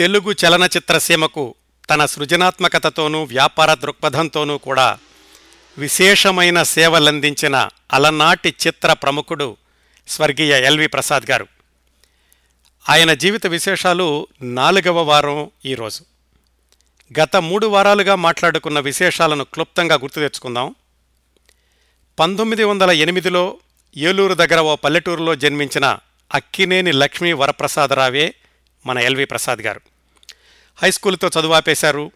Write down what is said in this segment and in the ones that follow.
తెలుగు చలనచిత్రసీమకు తన సృజనాత్మకతతోనూ వ్యాపార దృక్పథంతోనూ కూడా విశేషమైన సేవలందించిన అలనాటి చిత్ర ప్రముఖుడు స్వర్గీయ ఎల్వి ప్రసాద్ గారు. ఆయన జీవిత విశేషాలు నాలుగవ వారం ఈరోజు గత మూడు వారాలుగా మాట్లాడుకున్న విశేషాలను క్లుప్తంగా గుర్తు తెచ్చుకుందాం. పంతొమ్మిది వందల ఎనిమిదిలో ఏలూరు దగ్గర ఓ పల్లెటూరులో జన్మించిన అక్కినేని లక్ష్మీ వరప్రసాదరావే మన ఎల్వి ప్రసాద్ గారు. హై స్కూల్తో చదువాపేశారు.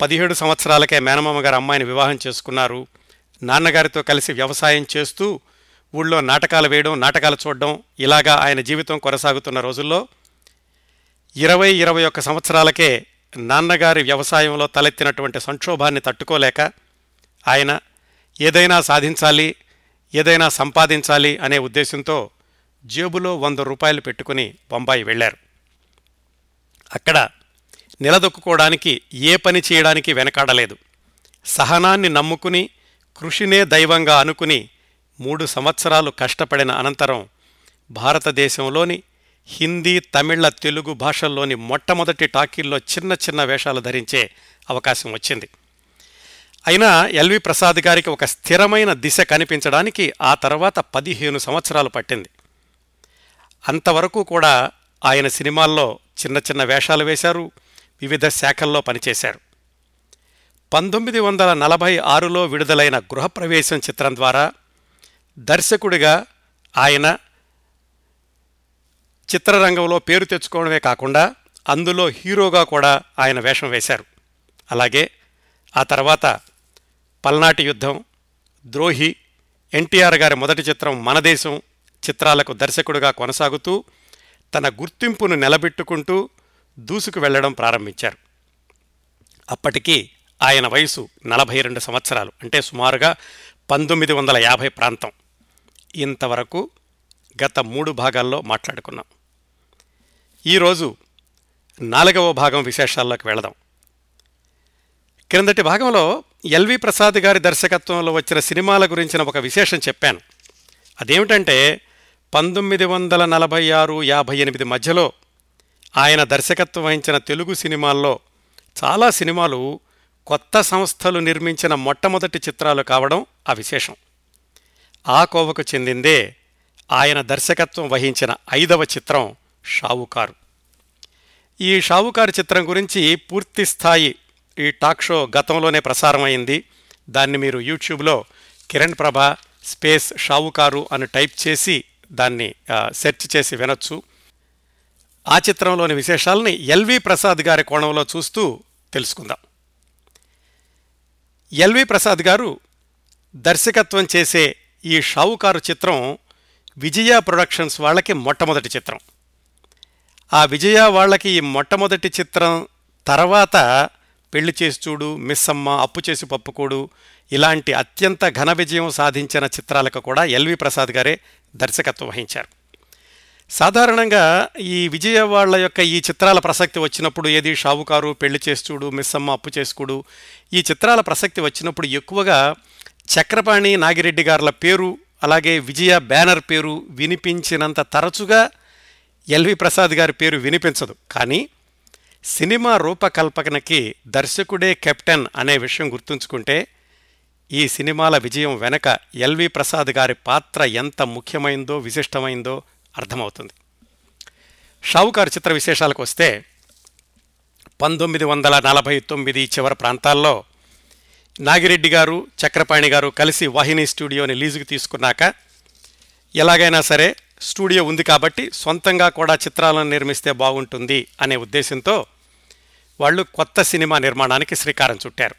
పదిహేడు సంవత్సరాలకే మేనమామ గారు అమ్మాయిని వివాహం చేసుకున్నారు. నాన్నగారితో కలిసి వ్యవసాయం చేస్తూ ఊళ్ళో నాటకాలు వేయడం నాటకాలు చూడడం ఇలాగా ఆయన జీవితం కొనసాగుతున్న రోజుల్లో ఇరవై ఇరవై ఒక్క సంవత్సరాలకే నాన్నగారి వ్యవసాయంలో తలెత్తినటువంటి సంక్షోభాన్ని తట్టుకోలేక ఆయన ఏదైనా సాధించాలి ఏదైనా సంపాదించాలి అనే ఉద్దేశంతో జేబులో వంద రూపాయలు పెట్టుకుని బొంబాయి వెళ్ళారు. అక్కడ నిలదొక్కుకోవడానికి ఏ పని చేయడానికి వెనకాడలేదు. సహనాన్ని నమ్ముకుని కృషినే దైవంగా అనుకుని మూడు సంవత్సరాలు కష్టపడిన అనంతరం భారతదేశంలోని హిందీ తమిళ తెలుగు భాషల్లోని మొట్టమొదటి టాకీల్లో చిన్న చిన్న వేషాలు ధరించే అవకాశం వచ్చింది. అయినా ఎల్వి ప్రసాద్ గారికి ఒక స్థిరమైన దిశ కనిపించడానికి ఆ తర్వాత పదిహేను సంవత్సరాలు పట్టింది. అంతవరకు కూడా ఆయన సినిమాల్లో చిన్న చిన్న వేషాలు వేశారు వివిధ శాఖల్లో పనిచేశారు. పంతొమ్మిది వందల నలభై ఆరులో విడుదలైన గృహప్రవేశం చిత్రం ద్వారా దర్శకుడిగా ఆయన చిత్రరంగంలో పేరు తెచ్చుకోవడమే కాకుండా అందులో హీరోగా కూడా ఆయన వేషం వేశారు. అలాగే ఆ తర్వాత పల్నాటి యుద్ధం ద్రోహి ఎన్టీఆర్ గారి మొదటి చిత్రం మనదేశం చిత్రాలకు దర్శకుడిగా కొనసాగుతూ తన గుర్తింపును నిలబెట్టుకుంటూ దూసుకు వెళ్ళడం ప్రారంభించారు. అప్పటికి ఆయన వయసు నలభై రెండు సంవత్సరాలు అంటే సుమారుగా పంతొమ్మిది వందల యాభై ప్రాంతం. ఇంతవరకు గత మూడు భాగాల్లో మాట్లాడుకున్నాం. ఈరోజు నాలుగవ భాగం విశేషాల్లోకి వెళదాం. క్రిందటి భాగంలో ఎల్వి ప్రసాద్ గారి దర్శకత్వంలో వచ్చిన సినిమాల గురించిన ఒక విశేషం చెప్పాను. అదేమిటంటే పంతొమ్మిది వందల నలభై ఆరు యాభై ఎనిమిది మధ్యలో ఆయన దర్శకత్వం వహించిన తెలుగు సినిమాల్లో చాలా సినిమాలు కొత్త సంస్థలు నిర్మించిన మొట్టమొదటి చిత్రాలు కావడం ఆ విశేషం. ఆ కోవకు చెందిందే ఆయన దర్శకత్వం వహించిన ఐదవ చిత్రం షావుకారు. ఈ షావుకారు చిత్రం గురించి పూర్తి స్థాయి ఈ టాక్ షో గతంలోనే ప్రసారమైంది. దాన్ని మీరు యూట్యూబ్లో కిరణ్ ప్రభ స్పేస్ షావుకారు అని టైప్ చేసి దాన్ని సెర్చ్ చేసి వినొచ్చు. ఆ చిత్రంలోని విశేషాలని ఎల్వి ప్రసాద్ గారి కోణంలో చూస్తూ తెలుసుకుందాం. ఎల్వి ప్రసాద్ గారు దర్శకత్వం చేసే ఈ షావుకారు చిత్రం విజయ ప్రొడక్షన్స్ వాళ్ళకి మొట్టమొదటి చిత్రం. ఆ విజయ వాళ్ళకి ఈ మొట్టమొదటి చిత్రం తర్వాత పెళ్ళి చేసి చూడు మిస్ అమ్మ అప్పు చేసి పప్పుకోడు ఇలాంటి అత్యంత ఘన విజయం సాధించిన చిత్రాలకు కూడా ఎల్వి ప్రసాద్ గారే దర్శకత్వం వహించారు. సాధారణంగా ఈ విజయవాళ్ళ యొక్క ఈ చిత్రాల ప్రసక్తి వచ్చినప్పుడు ఏది? షావుకారు పెళ్ళి చేస్తుడు మిస్సమ్మ అప్పు చేసుకుడు ఈ చిత్రాల ప్రసక్తి వచ్చినప్పుడు ఎక్కువగా చక్రపాణి నాగిరెడ్డి గారుల పేరు అలాగే విజయ బ్యానర్ పేరు వినిపించినంత తరచుగా ఎల్వి ప్రసాద్ గారి పేరు వినిపించదు. కానీ సినిమా రూపకల్పనకి దర్శకుడే కెప్టెన్ అనే విషయం గుర్తుంచుకుంటే ఈ సినిమాల విజయం వెనక ఎల్వి ప్రసాద్ గారి పాత్ర ఎంత ముఖ్యమైందో విశిష్టమైందో అర్థమవుతుంది. షావుకారు చిత్ర విశేషాలకు వస్తే పంతొమ్మిది వందల నలభై తొమ్మిది చివరి ప్రాంతాల్లో నాగిరెడ్డి గారు చక్రపాణి గారు కలిసి వాహిని స్టూడియోని లీజుకు తీసుకున్నాక ఎలాగైనా సరే స్టూడియో ఉంది కాబట్టి సొంతంగా కూడా చిత్రాలను నిర్మిస్తే బాగుంటుంది అనే ఉద్దేశంతో వాళ్ళు కొత్త సినిమా నిర్మాణానికి శ్రీకారం చుట్టారు.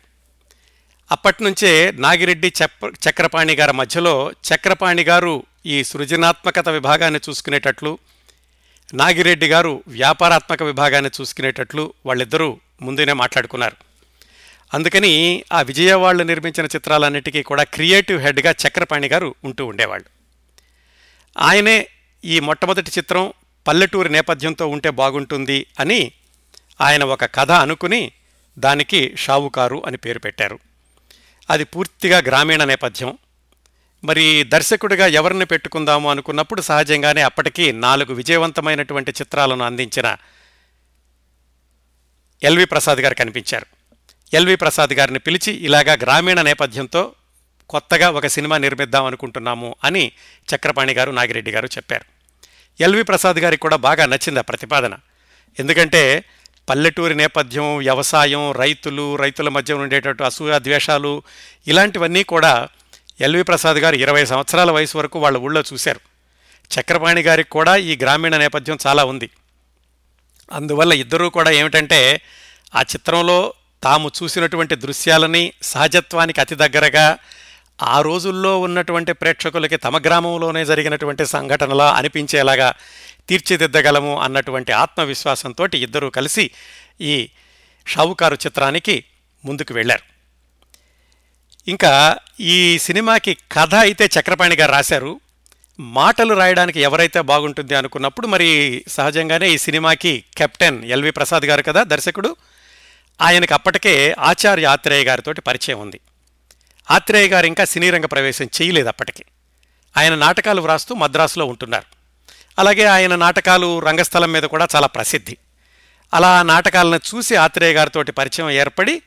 అప్పటి నుంచే నాగిరెడ్డి చప్ప చక్రపాణి గారి మధ్యలో చక్రపాణి గారు ఈ సృజనాత్మకత విభాగాన్ని చూసుకునేటట్లు నాగిరెడ్డి గారు వ్యాపారాత్మక విభాగాన్ని చూసుకునేటట్లు వాళ్ళిద్దరూ ముందునే మాట్లాడుకున్నారు. అందుకని ఆ విజయవాళ్ళు నిర్మించిన చిత్రాలన్నిటికీ కూడా క్రియేటివ్ హెడ్గా చక్రపాణి గారు ఉంటూ ఉండేవాళ్ళు. ఆయనే ఈ మొట్టమొదటి చిత్రం పల్లెటూరి నేపథ్యంతో ఉంటే బాగుంటుంది అని ఆయన ఒక కథ అనుకుని దానికి షావుకారు అని పేరు పెట్టారు. అది పూర్తిగా గ్రామీణ నేపథ్యం. మరి దర్శకుడిగా ఎవరిని పెట్టుకుందాము అనుకున్నప్పుడు సహజంగానే అప్పటికి నాలుగు విజయవంతమైనటువంటి చిత్రాలను అందించిన ఎల్వి ప్రసాద్ గారు కనిపించారు. ఎల్వి ప్రసాద్ గారిని పిలిచి ఇలాగా గ్రామీణ నేపథ్యంతో కొత్తగా ఒక సినిమా నిర్మిద్దాం అనుకుంటున్నాము అని చక్రపాణి గారు నాగిరెడ్డి గారు చెప్పారు. ఎల్వి ప్రసాద్ గారికి కూడా బాగా నచ్చింది ఆ ప్రతిపాదన. ఎందుకంటే పల్లెటూరి నేపథ్యం వ్యవసాయం రైతులు రైతుల మధ్య ఉండేటట్టు అసూయ ద్వేషాలు ఇలాంటివన్నీ కూడా ఎల్వి ప్రసాద్ గారు ఇరవై సంవత్సరాల వయసు వరకు వాళ్ళ ఊళ్ళో చూశారు. చక్రపాణి గారికి కూడా ఈ గ్రామీణ నేపథ్యం చాలా ఉంది. అందువల్ల ఇద్దరూ కూడా ఏమిటంటే ఆ చిత్రంలో తాము చూసినటువంటి దృశ్యాలని సహజత్వానికి అతి దగ్గరగా ఆ రోజుల్లో ఉన్నటువంటి ప్రేక్షకులకి తమ గ్రామంలోనే జరిగినటువంటి సంఘటనలా అనిపించేలాగా తీర్చిదిద్దగలము అన్నటువంటి ఆత్మవిశ్వాసంతో ఇద్దరూ కలిసి ఈ షావుకారు చిత్రానికి ముందుకు వెళ్ళారు. ఇంకా ఈ సినిమాకి కథ అయితే చక్రపాణి గారు రాశారు. మాటలు రాయడానికి ఎవరైతే బాగుంటుంది అనుకున్నప్పుడు మరి సహజంగానే ఈ సినిమాకి కెప్టెన్ ఎల్వి ప్రసాద్ గారు కదా దర్శకుడు. ఆయనకి అప్పటికే ఆచార్య ఆత్రేయ గారితో పరిచయం ఉంది. ఆత్రేయ గారు ఇంకా సినీరంగ ప్రవేశం చేయలేదు అప్పటికి. ఆయన నాటకాలు వ్రాస్తూ మద్రాసులో ఉంటున్నారు. అలాగే ఆయన నాటకాలు రంగస్థలం మీద కూడా చాలా ప్రసిద్ధి. అలా ఆ నాటకాలను చూసి ఆత్రేయ గారితో పరిచయం ఏర్పడి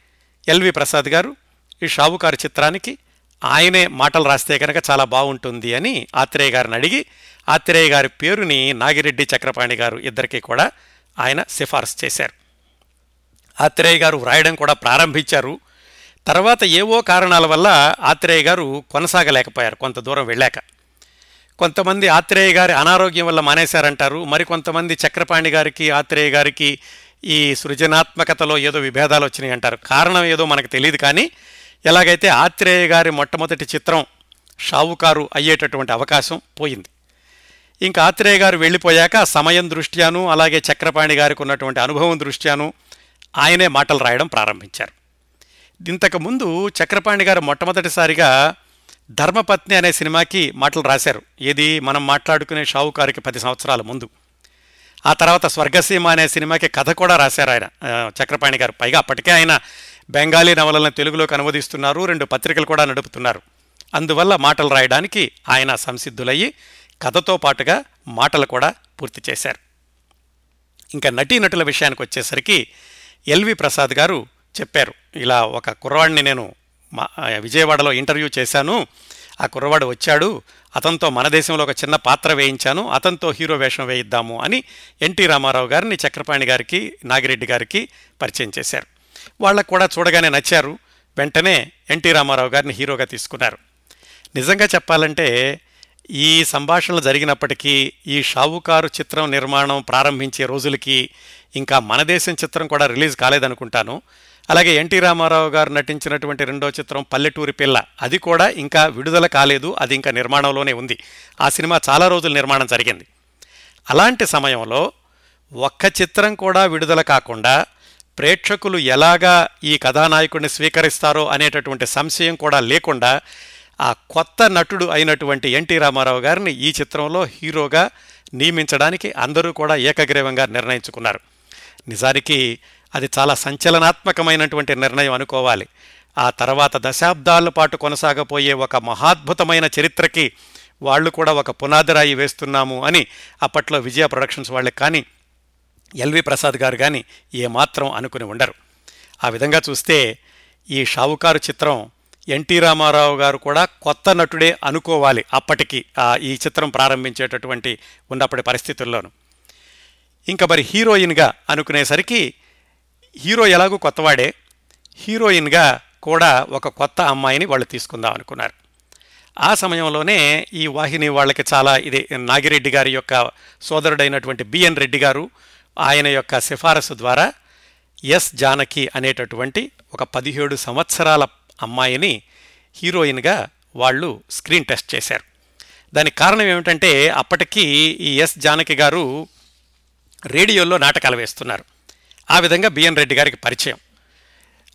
ఎల్వి ప్రసాద్ గారు ఈ షావుకారు చిత్రానికి ఆయనే మాటలు రాస్తే కనుక చాలా బాగుంటుంది అని ఆత్రేయ గారిని అడిగి ఆత్రేయ గారి పేరుని నాగిరెడ్డి చక్రపాణి గారు ఇద్దరికీ కూడా ఆయన సిఫార్సు చేశారు. ఆత్రేయ గారు వ్రాయడం కూడా ప్రారంభించారు. తర్వాత ఏవో కారణాల వల్ల ఆత్రేయ గారు కొనసాగలేకపోయారు కొంత దూరం వెళ్ళాక. కొంతమంది ఆత్రేయ గారి అనారోగ్యం వల్ల మానేశారంటారు. మరికొంతమంది చక్రపాణి గారికి ఆత్రేయ గారికి ఈ సృజనాత్మకతలో ఏదో విభేదాలు వచ్చినాయి అంటారు. కారణం ఏదో మనకు తెలియదు కానీ ఎలాగైతే ఆత్రేయ గారి మొట్టమొదటి చిత్రం షావుకారు అయ్యేటటువంటి అవకాశం పోయింది. ఇంకా ఆత్రేయ గారు వెళ్ళిపోయాక సమయం దృష్ట్యాను అలాగే చక్రపాణి గారికి ఉన్నటువంటి అనుభవం దృష్ట్యాను ఆయనే మాటలు రాయడం ప్రారంభించారు. ఇంతకుముందు చక్రపాణి గారు మొట్టమొదటిసారిగా ధర్మపత్ని అనే సినిమాకి మాటలు రాశారు. ఏది? మనం మాట్లాడుకునే షావుకారికి పది సంవత్సరాల ముందు. ఆ తర్వాత స్వర్గసీమ అనే సినిమాకి కథ కూడా రాశారు ఆయన. చక్రపాణి గారు. పైగా అప్పటికే ఆయన బెంగాలీ నవలలను తెలుగులోకి అనువదిస్తున్నారు. రెండు పత్రికలు కూడా నడుపుతున్నారు. అందువల్ల మాటలు రాయడానికి ఆయన సంసిద్ధులయ్యి కథతో పాటుగా మాటలు కూడా పూర్తి చేశారు. ఇంకా నటీనటుల విషయానికి వచ్చేసరికి ఎల్వి ప్రసాద్ గారు చెప్పారు. ఇలా ఒక కుర్రాడిని నేను మా విజయవాడలో ఇంటర్వ్యూ చేశాను. ఆ కుర్రవాడు వచ్చాడు. అతనితో మన దేశంలో ఒక చిన్న పాత్ర వేయించాను. అతనితో హీరో వేషం వేయిద్దాము అని ఎన్టీ రామారావు గారిని చక్రపాణి గారికి నాగిరెడ్డి గారికి పరిచయం చేశారు. వాళ్ళకు కూడా చూడగానే నచ్చారు. వెంటనే ఎన్టీ రామారావు గారిని హీరోగా తీసుకున్నారు. నిజంగా చెప్పాలంటే ఈ సంభాషణలు జరిగినప్పటికీ ఈ షావుకారు చిత్రం నిర్మాణం ప్రారంభించే రోజులకి ఇంకా మన దేశం చిత్రం కూడా రిలీజ్ కాలేదనుకుంటాను. అలాగే ఎన్టీ రామారావు గారు నటించినటువంటి రెండో చిత్రం పల్లెటూరి పిల్ల అది కూడా ఇంకా విడుదల కాలేదు అది ఇంకా నిర్మాణంలోనే ఉంది. ఆ సినిమా చాలా రోజులు నిర్మాణం జరిగింది. అలాంటి సమయంలో ఒక్క చిత్రం కూడా విడుదల కాకుండా ప్రేక్షకులు ఎలాగా ఈ కథానాయకుడిని స్వీకరిస్తారో అనేటటువంటి సంశయం కూడా లేకుండా ఆ కొత్త నటుడు అయినటువంటి ఎన్టీ రామారావు గారిని ఈ చిత్రంలో హీరోగా నియమించడానికి అందరూ కూడా ఏకగ్రీవంగా నిర్ణయించుకున్నారు. నిజానికి అది చాలా సంచలనాత్మకమైనటువంటి నిర్ణయం అనుకోవాలి. ఆ తర్వాత దశాబ్దాల పాటు కొనసాగపోయే ఒక మహాద్భుతమైన చరిత్రకి వాళ్ళు కూడా ఒక పునాదిరాయి వేస్తున్నాము అని అప్పట్లో విజయ ప్రొడక్షన్స్ వాళ్ళకి కానీ ఎల్వి ప్రసాద్ గారు కానీ ఏమాత్రం అనుకుని ఉండరు. ఆ విధంగా చూస్తే ఈ షావుకారు చిత్రం ఎన్టీ రామారావు గారు కూడా కొత్త నటుడే అనుకోవాలి అప్పటికి ఆ ఈ చిత్రం ప్రారంభించేటటువంటి ఉన్నప్పటి పరిస్థితుల్లోనూ. ఇంకా మరి హీరోయిన్గా అనుకునేసరికి హీరో ఎలాగూ కొత్తవాడే. హీరోయిన్గా కూడా ఒక కొత్త అమ్మాయిని వాళ్ళు తీసుకుందాం అనుకున్నారు. ఆ సమయంలోనే ఈ వాహిని వాళ్ళకి చాలా ఇది నాగిరెడ్డి గారి యొక్క సోదరుడైనటువంటి బిఎన్ రెడ్డి గారు ఆయన యొక్క సిఫారసు ద్వారా ఎస్ జానకి అనేటటువంటి ఒక పదిహేడు సంవత్సరాల అమ్మాయిని హీరోయిన్గా వాళ్ళు స్క్రీన్ టెస్ట్ చేశారు. దానికి కారణం ఏమిటంటే అప్పటికీ ఈ ఎస్ జానకి గారు రేడియోలో నాటకాలు వేస్తున్నారు. ఆ విధంగా బిఎన్ రెడ్డి గారికి పరిచయం.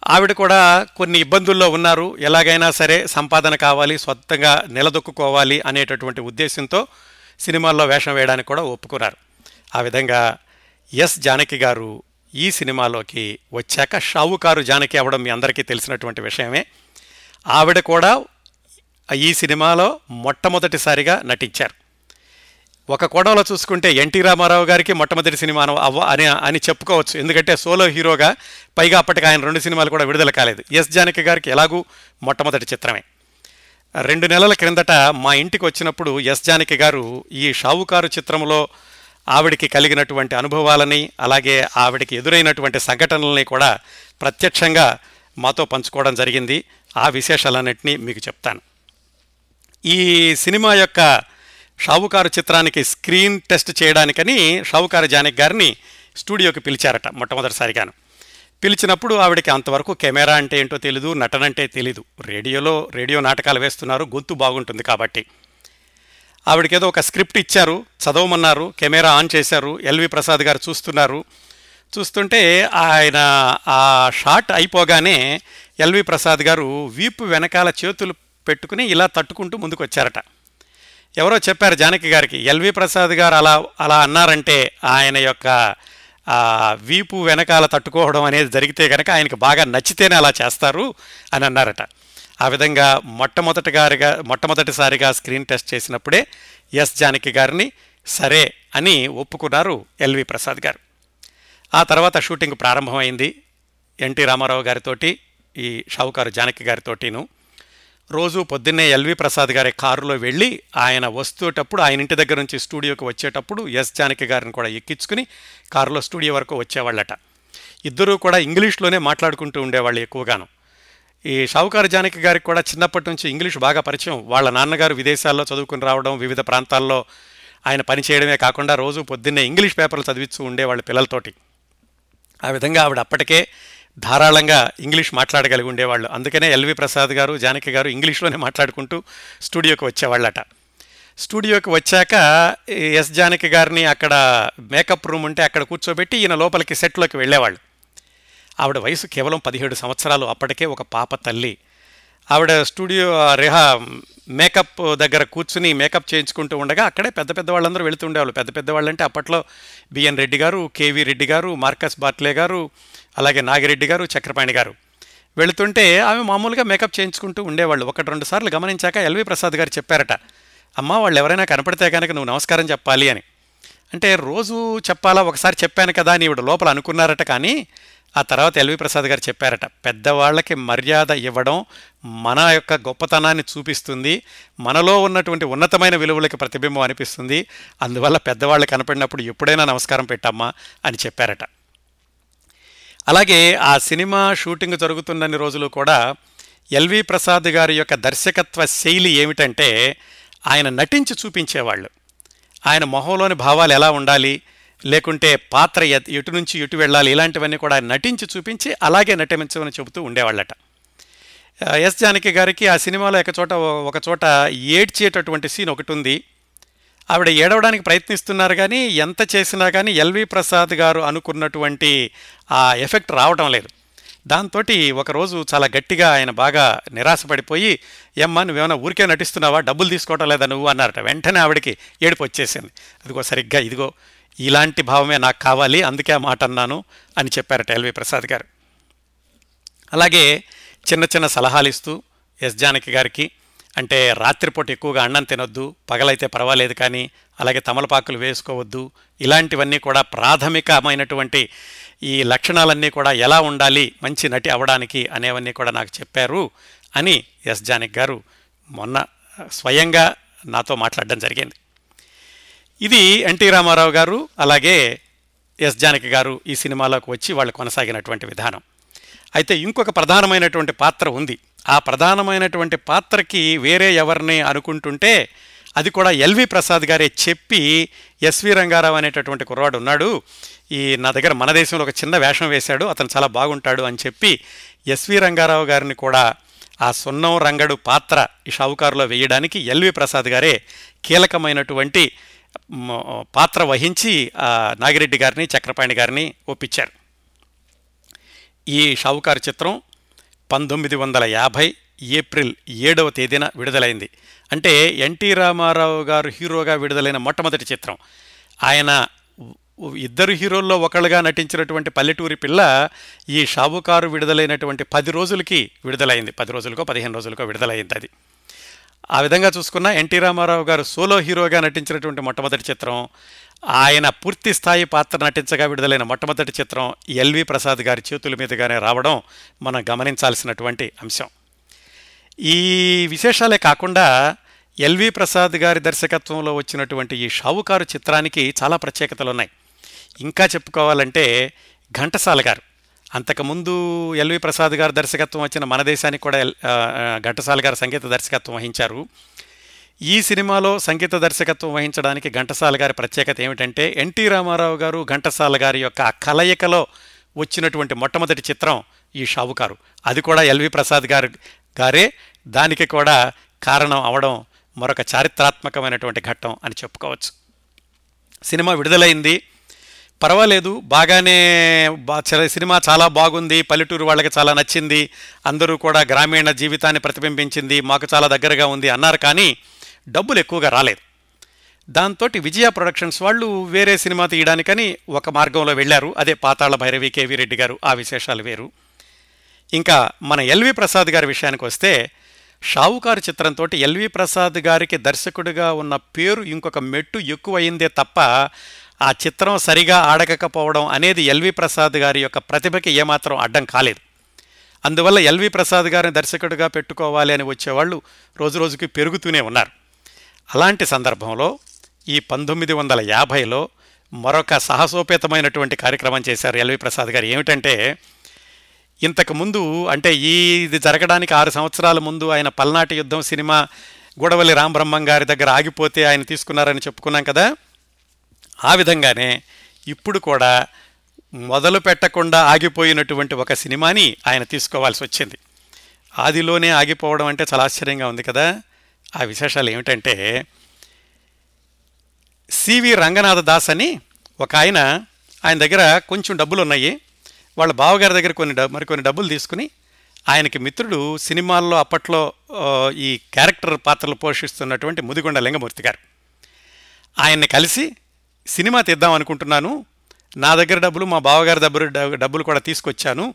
ఆవిడ కూడా కొన్ని ఇబ్బందుల్లో ఉన్నారు. ఎలాగైనా సరే సంపాదన కావాలి స్వంతంగా నిలదొక్కుకోవాలి అనేటటువంటి ఉద్దేశంతో సినిమాల్లో వేషం వేయడానికి కూడా ఒప్పుకున్నారు. ఆ విధంగా ఎస్ జానకి గారు ఈ సినిమాలోకి వచ్చాక షావుకారు జానకి అవ్వడం మీ అందరికీ తెలిసినటువంటి విషయమే. ఆవిడ కూడా ఈ సినిమాలో మొట్టమొదటిసారిగా నటించారు. ఒక కోణంలో చూసుకుంటే ఎన్టీ రామారావు గారికి మొట్టమొదటి సినిమా అవ్వ అని అని చెప్పుకోవచ్చు. ఎందుకంటే సోలో హీరోగా పైగా అప్పటికి ఆయన రెండు సినిమాలు కూడా విడుదల కాలేదు. ఎస్ జానకి గారికి ఎలాగూ మొట్టమొదటి చిత్రమే. రెండు నెలల క్రిందట మా ఇంటికి వచ్చినప్పుడు ఎస్ జానకి గారు ఈ షావుకారు చిత్రంలో ఆవిడికి కలిగినటువంటి అనుభవాలని అలాగే ఆవిడికి ఎదురైనటువంటి సంఘటనల్ని కూడా ప్రత్యక్షంగా మాతో పంచుకోవడం జరిగింది. ఆ విశేషాలన్నింటినీ మీకు చెప్తాను. ఈ సినిమా యొక్క షావుకారు చిత్రానికి స్క్రీన్ టెస్ట్ చేయడానికని షావుకారు జానక్ గారిని స్టూడియోకి పిలిచారట మొట్టమొదటిసారిగాను. పిలిచినప్పుడు ఆవిడకి అంతవరకు కెమెరా అంటే ఏంటో తెలీదు నటన అంటే తెలీదు. రేడియోలో రేడియో నాటకాలు వేస్తున్నారు గొంతు బాగుంటుంది కాబట్టి. ఆవిడకి ఏదో ఒక స్క్రిప్ట్ ఇచ్చారు చదవమన్నారు కెమెరా ఆన్ చేశారు ఎల్వి ప్రసాద్ గారు చూస్తున్నారు. చూస్తుంటే ఆయన ఆ షాట్ అయిపోగానే ఎల్వి ప్రసాద్ గారు వీపు వెనకాల చేతులు పెట్టుకుని ఇలా తట్టుకుంటూ ముందుకు వచ్చారట ఎవరో చెప్పారు జానకి గారికి ఎల్వి ప్రసాద్ గారు అలా అలా అన్నారంటే ఆయన యొక్క వీపు వెనకాల తట్టుకోవడం అనేది జరిగితే కనుక ఆయనకు బాగా నచ్చితేనే అలా చేస్తారు అని అన్నారట. ఆ విధంగా మొట్టమొదటిగారిగా మొట్టమొదటిసారిగా స్క్రీన్ టెస్ట్ చేసినప్పుడే ఎస్ జానకి గారిని సరే అని ఒప్పుకున్నారు ఎల్వి ప్రసాద్ గారు. ఆ తర్వాత షూటింగ్ ప్రారంభమైంది. ఎన్టీ రామారావు గారితోటి ఈ షావుకారు జానకి గారితోటిను. రోజు పొద్దున్నే ఎల్వి ప్రసాద్ గారి కారులో వెళ్ళి ఆయన వస్తేటప్పుడు ఆయన ఇంటి దగ్గర నుంచి స్టూడియోకి వచ్చేటప్పుడు ఎస్ జానకి గారిని కూడా ఎక్కించుకుని కారులో స్టూడియో వరకు వచ్చేవాళ్ళట. ఇద్దరూ కూడా ఇంగ్లీష్లోనే మాట్లాడుకుంటూ ఉండేవాళ్ళు ఎక్కువగాను. ఈ షావుకారు జానకి గారికి కూడా చిన్నప్పటి నుంచి ఇంగ్లీష్ బాగా పరిచయం. వాళ్ళ నాన్నగారు విదేశాల్లో చదువుకుని రావడం వివిధ ప్రాంతాల్లో ఆయన పని చేయడమే కాకుండా రోజు పొద్దున్నే ఇంగ్లీష్ పేపర్లు చదివిస్తూ ఉండేవాళ్ళు పిల్లలతోటి. ఆ విధంగా ఆవిడ అప్పటికే ధారాళంగా ఇంగ్లీష్ మాట్లాడగలిగి ఉండేవాళ్ళు. అందుకనే ఎల్వి ప్రసాద్ గారు జానకి గారు ఇంగ్లీష్లోనే మాట్లాడుకుంటూ స్టూడియోకి వచ్చేవాళ్ళట. స్టూడియోకి వచ్చాక ఎస్ జానకి గారిని అక్కడ మేకప్ రూమ్ ఉంటే అక్కడ కూర్చోబెట్టి ఈయన లోపలికి సెట్లోకి వెళ్ళేవాళ్ళు. ఆవిడ వయసు కేవలం పదిహేడు సంవత్సరాలు. అప్పటికే ఒక పాప తల్లి. ఆవిడ స్టూడియో రిహా మేకప్ దగ్గర కూర్చుని మేకప్ చేయించుకుంటూ ఉండగా అక్కడే పెద్ద పెద్ద వాళ్ళందరూ వెళుతుండేవాళ్ళు పెద్ద పెద్ద వాళ్ళంటే అప్పట్లో బిఎన్ రెడ్డి గారు కేవీ రెడ్డి గారు మార్కస్ బాట్లే గారు అలాగే నాగిరెడ్డి గారు చక్రపాణి గారు. వెళుతుంటే ఆమె మామూలుగా మేకప్ చేయించుకుంటూ ఉండేవాళ్ళు. ఒకటి రెండు సార్లు గమనించాక ఎల్వి ప్రసాద్ గారు చెప్పారట అమ్మ వాళ్ళు ఎవరైనా కనపడితే కనుక నువ్వు నమస్కారం చెప్పాలి అని. అంటే రోజు చెప్పాలా? ఒకసారి చెప్పాను కదా అని ఈవిడ లోపల అనుకున్నారట కానీ ఆ తర్వాత ఎల్వి ప్రసాద్ గారు చెప్పారట పెద్దవాళ్ళకి మర్యాద ఇవ్వడం మన యొక్క గొప్పతనాన్ని చూపిస్తుంది మనలో ఉన్నటువంటి ఉన్నతమైన విలువలకి ప్రతిబింబం అనిపిస్తుంది అందువల్ల పెద్దవాళ్ళు కనపడినప్పుడు ఎప్పుడైనా నమస్కారం పెట్టమ్మా అని చెప్పారట. అలాగే ఆ సినిమా షూటింగ్ జరుగుతున్నన్ని రోజులు కూడా ఎల్వి ప్రసాద్ గారి యొక్క దర్శకత్వ శైలి ఏమిటంటే ఆయన నటించి చూపించేవాళ్ళు. ఆయన మొహంలోని భావాలు ఎలా ఉండాలి లేకుంటే పాత్ర ఎటు నుంచి ఎటు వెళ్ళాలి ఇలాంటివన్నీ కూడా నటించి చూపించి అలాగే నటించమని చెబుతూ ఉండేవాళ్ళట. ఎస్ జానకి గారికి ఆ సినిమాలో ఒక చోట ఒక చోట ఏడ్చేటటువంటి సీన్ ఒకటి ఉంది. ఆవిడ ఏడవడానికి ప్రయత్నిస్తున్నారు కానీ ఎంత చేసినా కానీ ఎల్వి ప్రసాద్ గారు అనుకున్నటువంటి ఆ ఎఫెక్ట్ రావటం లేదు. దాంతో ఒకరోజు చాలా గట్టిగా ఆయన బాగా నిరాశపడిపోయి ఏమ్మా నువ్వేమైనా ఊరికే నటిస్తున్నావా? డబ్బులు తీసుకోవటం లేదా నువ్వు? అన్నారట. వెంటనే ఆవిడకి ఏడుపు వచ్చేసింది. అదిగో సరిగ్గా ఇదిగో ఇలాంటి భావమే నాకు కావాలి అందుకే ఆ మాట అన్నాను అని చెప్పారట ఎల్వి ప్రసాద్ గారు. అలాగే చిన్న చిన్న సలహాలు ఇస్తూ ఎస్ జానకి గారికి అంటే రాత్రిపూట ఎక్కువగా అన్నం తినొద్దు పగలైతే పర్వాలేదు కానీ అలాగే తమలపాకులు వేసుకోవద్దు. ఇలాంటివన్నీ కూడా ప్రాథమికమైనటువంటి ఈ లక్షణాలన్నీ కూడా ఎలా ఉండాలి మంచి నటి అవడానికి అనేవన్నీ కూడా నాకు చెప్పారు అని ఎస్ జానక్ గారు మొన్న స్వయంగా నాతో మాట్లాడడం జరిగింది. ఇది ఎన్టీ రామారావు గారు అలాగే ఎస్ జానకి గారు ఈ సినిమాలోకి వచ్చి వాళ్ళు కొనసాగినటువంటి విధానం. అయితే ఇంకొక ప్రధానమైనటువంటి పాత్ర ఉంది. ఆ ప్రధానమైనటువంటి పాత్రకి వేరే ఎవరిని అనుకుంటుంటే అది కూడా ఎల్వి ప్రసాద్ గారే చెప్పి ఎస్వి రంగారావు అనేటటువంటి కుర్రాడు ఉన్నాడు. ఈ నా దగ్గర మన దేశంలో ఒక చిన్న వేషం వేశాడు. అతను చాలా బాగుంటాడు అని చెప్పి ఎస్వి రంగారావు గారిని కూడా ఆ సున్నం రంగడు పాత్ర ఈ షావుకారులో వేయడానికి ఎల్వి ప్రసాద్ గారే కీలకమైనటువంటి పాత్ర వహించి నాగిరెడ్డి గారిని చక్రపాణి గారిని ఒప్పించారు. ఈ షావుకారు చిత్రం పంతొమ్మిది వందల యాభై ఏప్రిల్ ఏడవ తేదీన విడుదలైంది. అంటే ఎన్టీ రామారావు గారు హీరోగా విడుదలైన మొట్టమొదటి చిత్రం. ఆయన ఇద్దరు హీరోల్లో ఒకళ్ళుగా నటించినటువంటి పల్లెటూరి పిల్ల ఈ షావుకారు విడుదలైనటువంటి పది రోజులకి విడుదలైంది. పది రోజులకో పదిహేను రోజులకో విడుదలైంది అది. ఆ విధంగా చూసుకున్న ఎన్టీ రామారావు గారు సోలో హీరోగా నటించినటువంటి మొట్టమొదటి చిత్రం. ఆయన పూర్తి స్థాయి పాత్ర నటించగా విడుదలైన మొట్టమొదటి చిత్రం ఎల్వి ప్రసాద్ గారి చేతుల మీదుగానే రావడం మనం గమనించాల్సినటువంటి అంశం. ఈ విశేషాలే కాకుండా ఎల్వి ప్రసాద్ గారి దర్శకత్వంలో వచ్చినటువంటి ఈ షావుకారు చిత్రానికి చాలా ప్రత్యేకతలు ఉన్నాయి ఇంకా చెప్పుకోవాలంటే ఘంటసాల గారు. అంతకుముందు ఎల్వి ప్రసాద్ గారు దర్శకత్వం వచ్చిన మన దేశానికి కూడా ఘంటసాల గారు సంగీత దర్శకత్వం వహించారు. ఈ సినిమాలో సంగీత దర్శకత్వం వహించడానికి ఘంటసాల గారి ప్రత్యేకత ఏమిటంటే ఎన్టీ రామారావు గారు ఘంటసాల గారి యొక్క ఆ కలయికలో వచ్చినటువంటి మొట్టమొదటి చిత్రం ఈ షావుకారు. అది కూడా ఎల్వి ప్రసాద్ గారు గారే. దానికి కూడా కారణం అవడం మరొక చారిత్రాత్మకమైనటువంటి ఘట్టం అని చెప్పుకోవచ్చు. సినిమా విడుదలైంది. పర్వాలేదు బాగానే బా సినిమా చాలా బాగుంది. పల్లెటూరు వాళ్ళకి చాలా నచ్చింది. అందరూ కూడా గ్రామీణ జీవితాన్ని ప్రతిబింబించింది. మాకు చాలా దగ్గరగా ఉంది అన్నారు కానీ డబ్బులు ఎక్కువగా రాలేదు. దాంతో విజయ ప్రొడక్షన్స్ వాళ్ళు వేరే సినిమా తీయడానికని ఒక మార్గంలో వెళ్ళారు. అదే పాతాళ భైరవి కేవీ రెడ్డి గారు ఆ విశేషాలు వేరు. ఇంకా మన ఎల్వి ప్రసాద్ గారి విషయానికి వస్తే షావుకారు చిత్రంతో ఎల్వి ప్రసాద్ గారికి దర్శకుడిగా ఉన్న పేరు ఇంకొక మెట్టు ఎక్కువయిందే తప్ప ఆ చిత్రం సరిగా ఆడకపోవడం అనేది ఎల్వి ప్రసాద్ గారి యొక్క ప్రతిభకి ఏమాత్రం అడ్డం కాలేదు. అందువల్ల ఎల్వి ప్రసాద్ గారిని దర్శకుడిగా పెట్టుకోవాలి అని వచ్చేవాళ్ళు రోజు రోజుకి పెరుగుతూనే ఉన్నారు. అలాంటి సందర్భంలో ఈ పంతొమ్మిది వందల యాభైలో మరొక సాహసోపేతమైనటువంటి కార్యక్రమం చేశారు ఎల్వి ప్రసాద్ గారు. ఏమిటంటే ఇంతకుముందు అంటే ఈ ఇది జరగడానికి ఆరు సంవత్సరాల ముందు ఆయన పల్నాటి యుద్ధం సినిమా గూడవల్లి రామబ్రహ్మం గారి దగ్గర ఆగిపోతే ఆయన తీసుకున్నారని చెప్పుకున్నాం కదా. ఆ విధంగానే ఇప్పుడు కూడా మొదలు పెట్టకుండా ఆగిపోయినటువంటి ఒక సినిమాని ఆయన తీసుకోవాల్సి వచ్చింది. ఆదిలోనే ఆగిపోవడం అంటే చాలా ఆశ్చర్యంగా ఉంది కదా. ఆ విశేషాలు ఏమిటంటే సివి రంగనాథ దాస్ అని ఒక ఆయన ఆయన దగ్గర కొంచెం డబ్బులు ఉన్నాయి వాళ్ళ బావగారి దగ్గర కొన్ని డబ్బు మరికొన్ని డబ్బులు తీసుకుని ఆయనకి మిత్రుడు సినిమాల్లో అప్పట్లో ఈ క్యారెక్టర్ పాత్రలు పోషిస్తున్నటువంటి ముదిగొండ లింగమూర్తి గారు. ఆయన్ని కలిసి సినిమా తీద్దాం అనుకుంటున్నాను. నా దగ్గర డబ్బులు మా బావగారి దగ్గర డబ్బులు కూడా తీసుకొచ్చాను.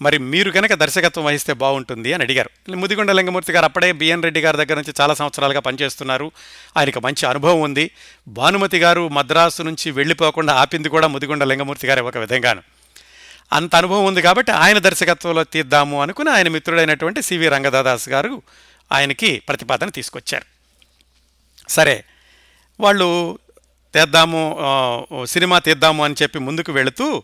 మరి మీరు కనుక దర్శకత్వం వహిస్తే బాగుంటుంది అని అడిగారు. ముదిగొండ లింగమూర్తి గారు అప్పుడే బిఎన్ రెడ్డి గారి దగ్గర నుంచి చాలా సంవత్సరాలుగా పనిచేస్తున్నారు. ఆయనకు మంచి అనుభవం ఉంది. భానుమతి గారు మద్రాసు నుంచి వెళ్ళిపోకుండా ఆపింది కూడా ముదిగొండ లింగమూర్తి గారు ఒక విధంగాను. అంత అనుభవం ఉంది కాబట్టి ఆయన దర్శకత్వంలో తీద్దాము అనుకుని ఆయన మిత్రుడైనటువంటి సివి రంగదాదాస్ గారు ఆయనకి ప్రతిపాదన తీసుకొచ్చారు. సరే వాళ్ళు తీద్దాము సినిమా తీద్దాము అని చెప్పి ముందుకు వెళుతూ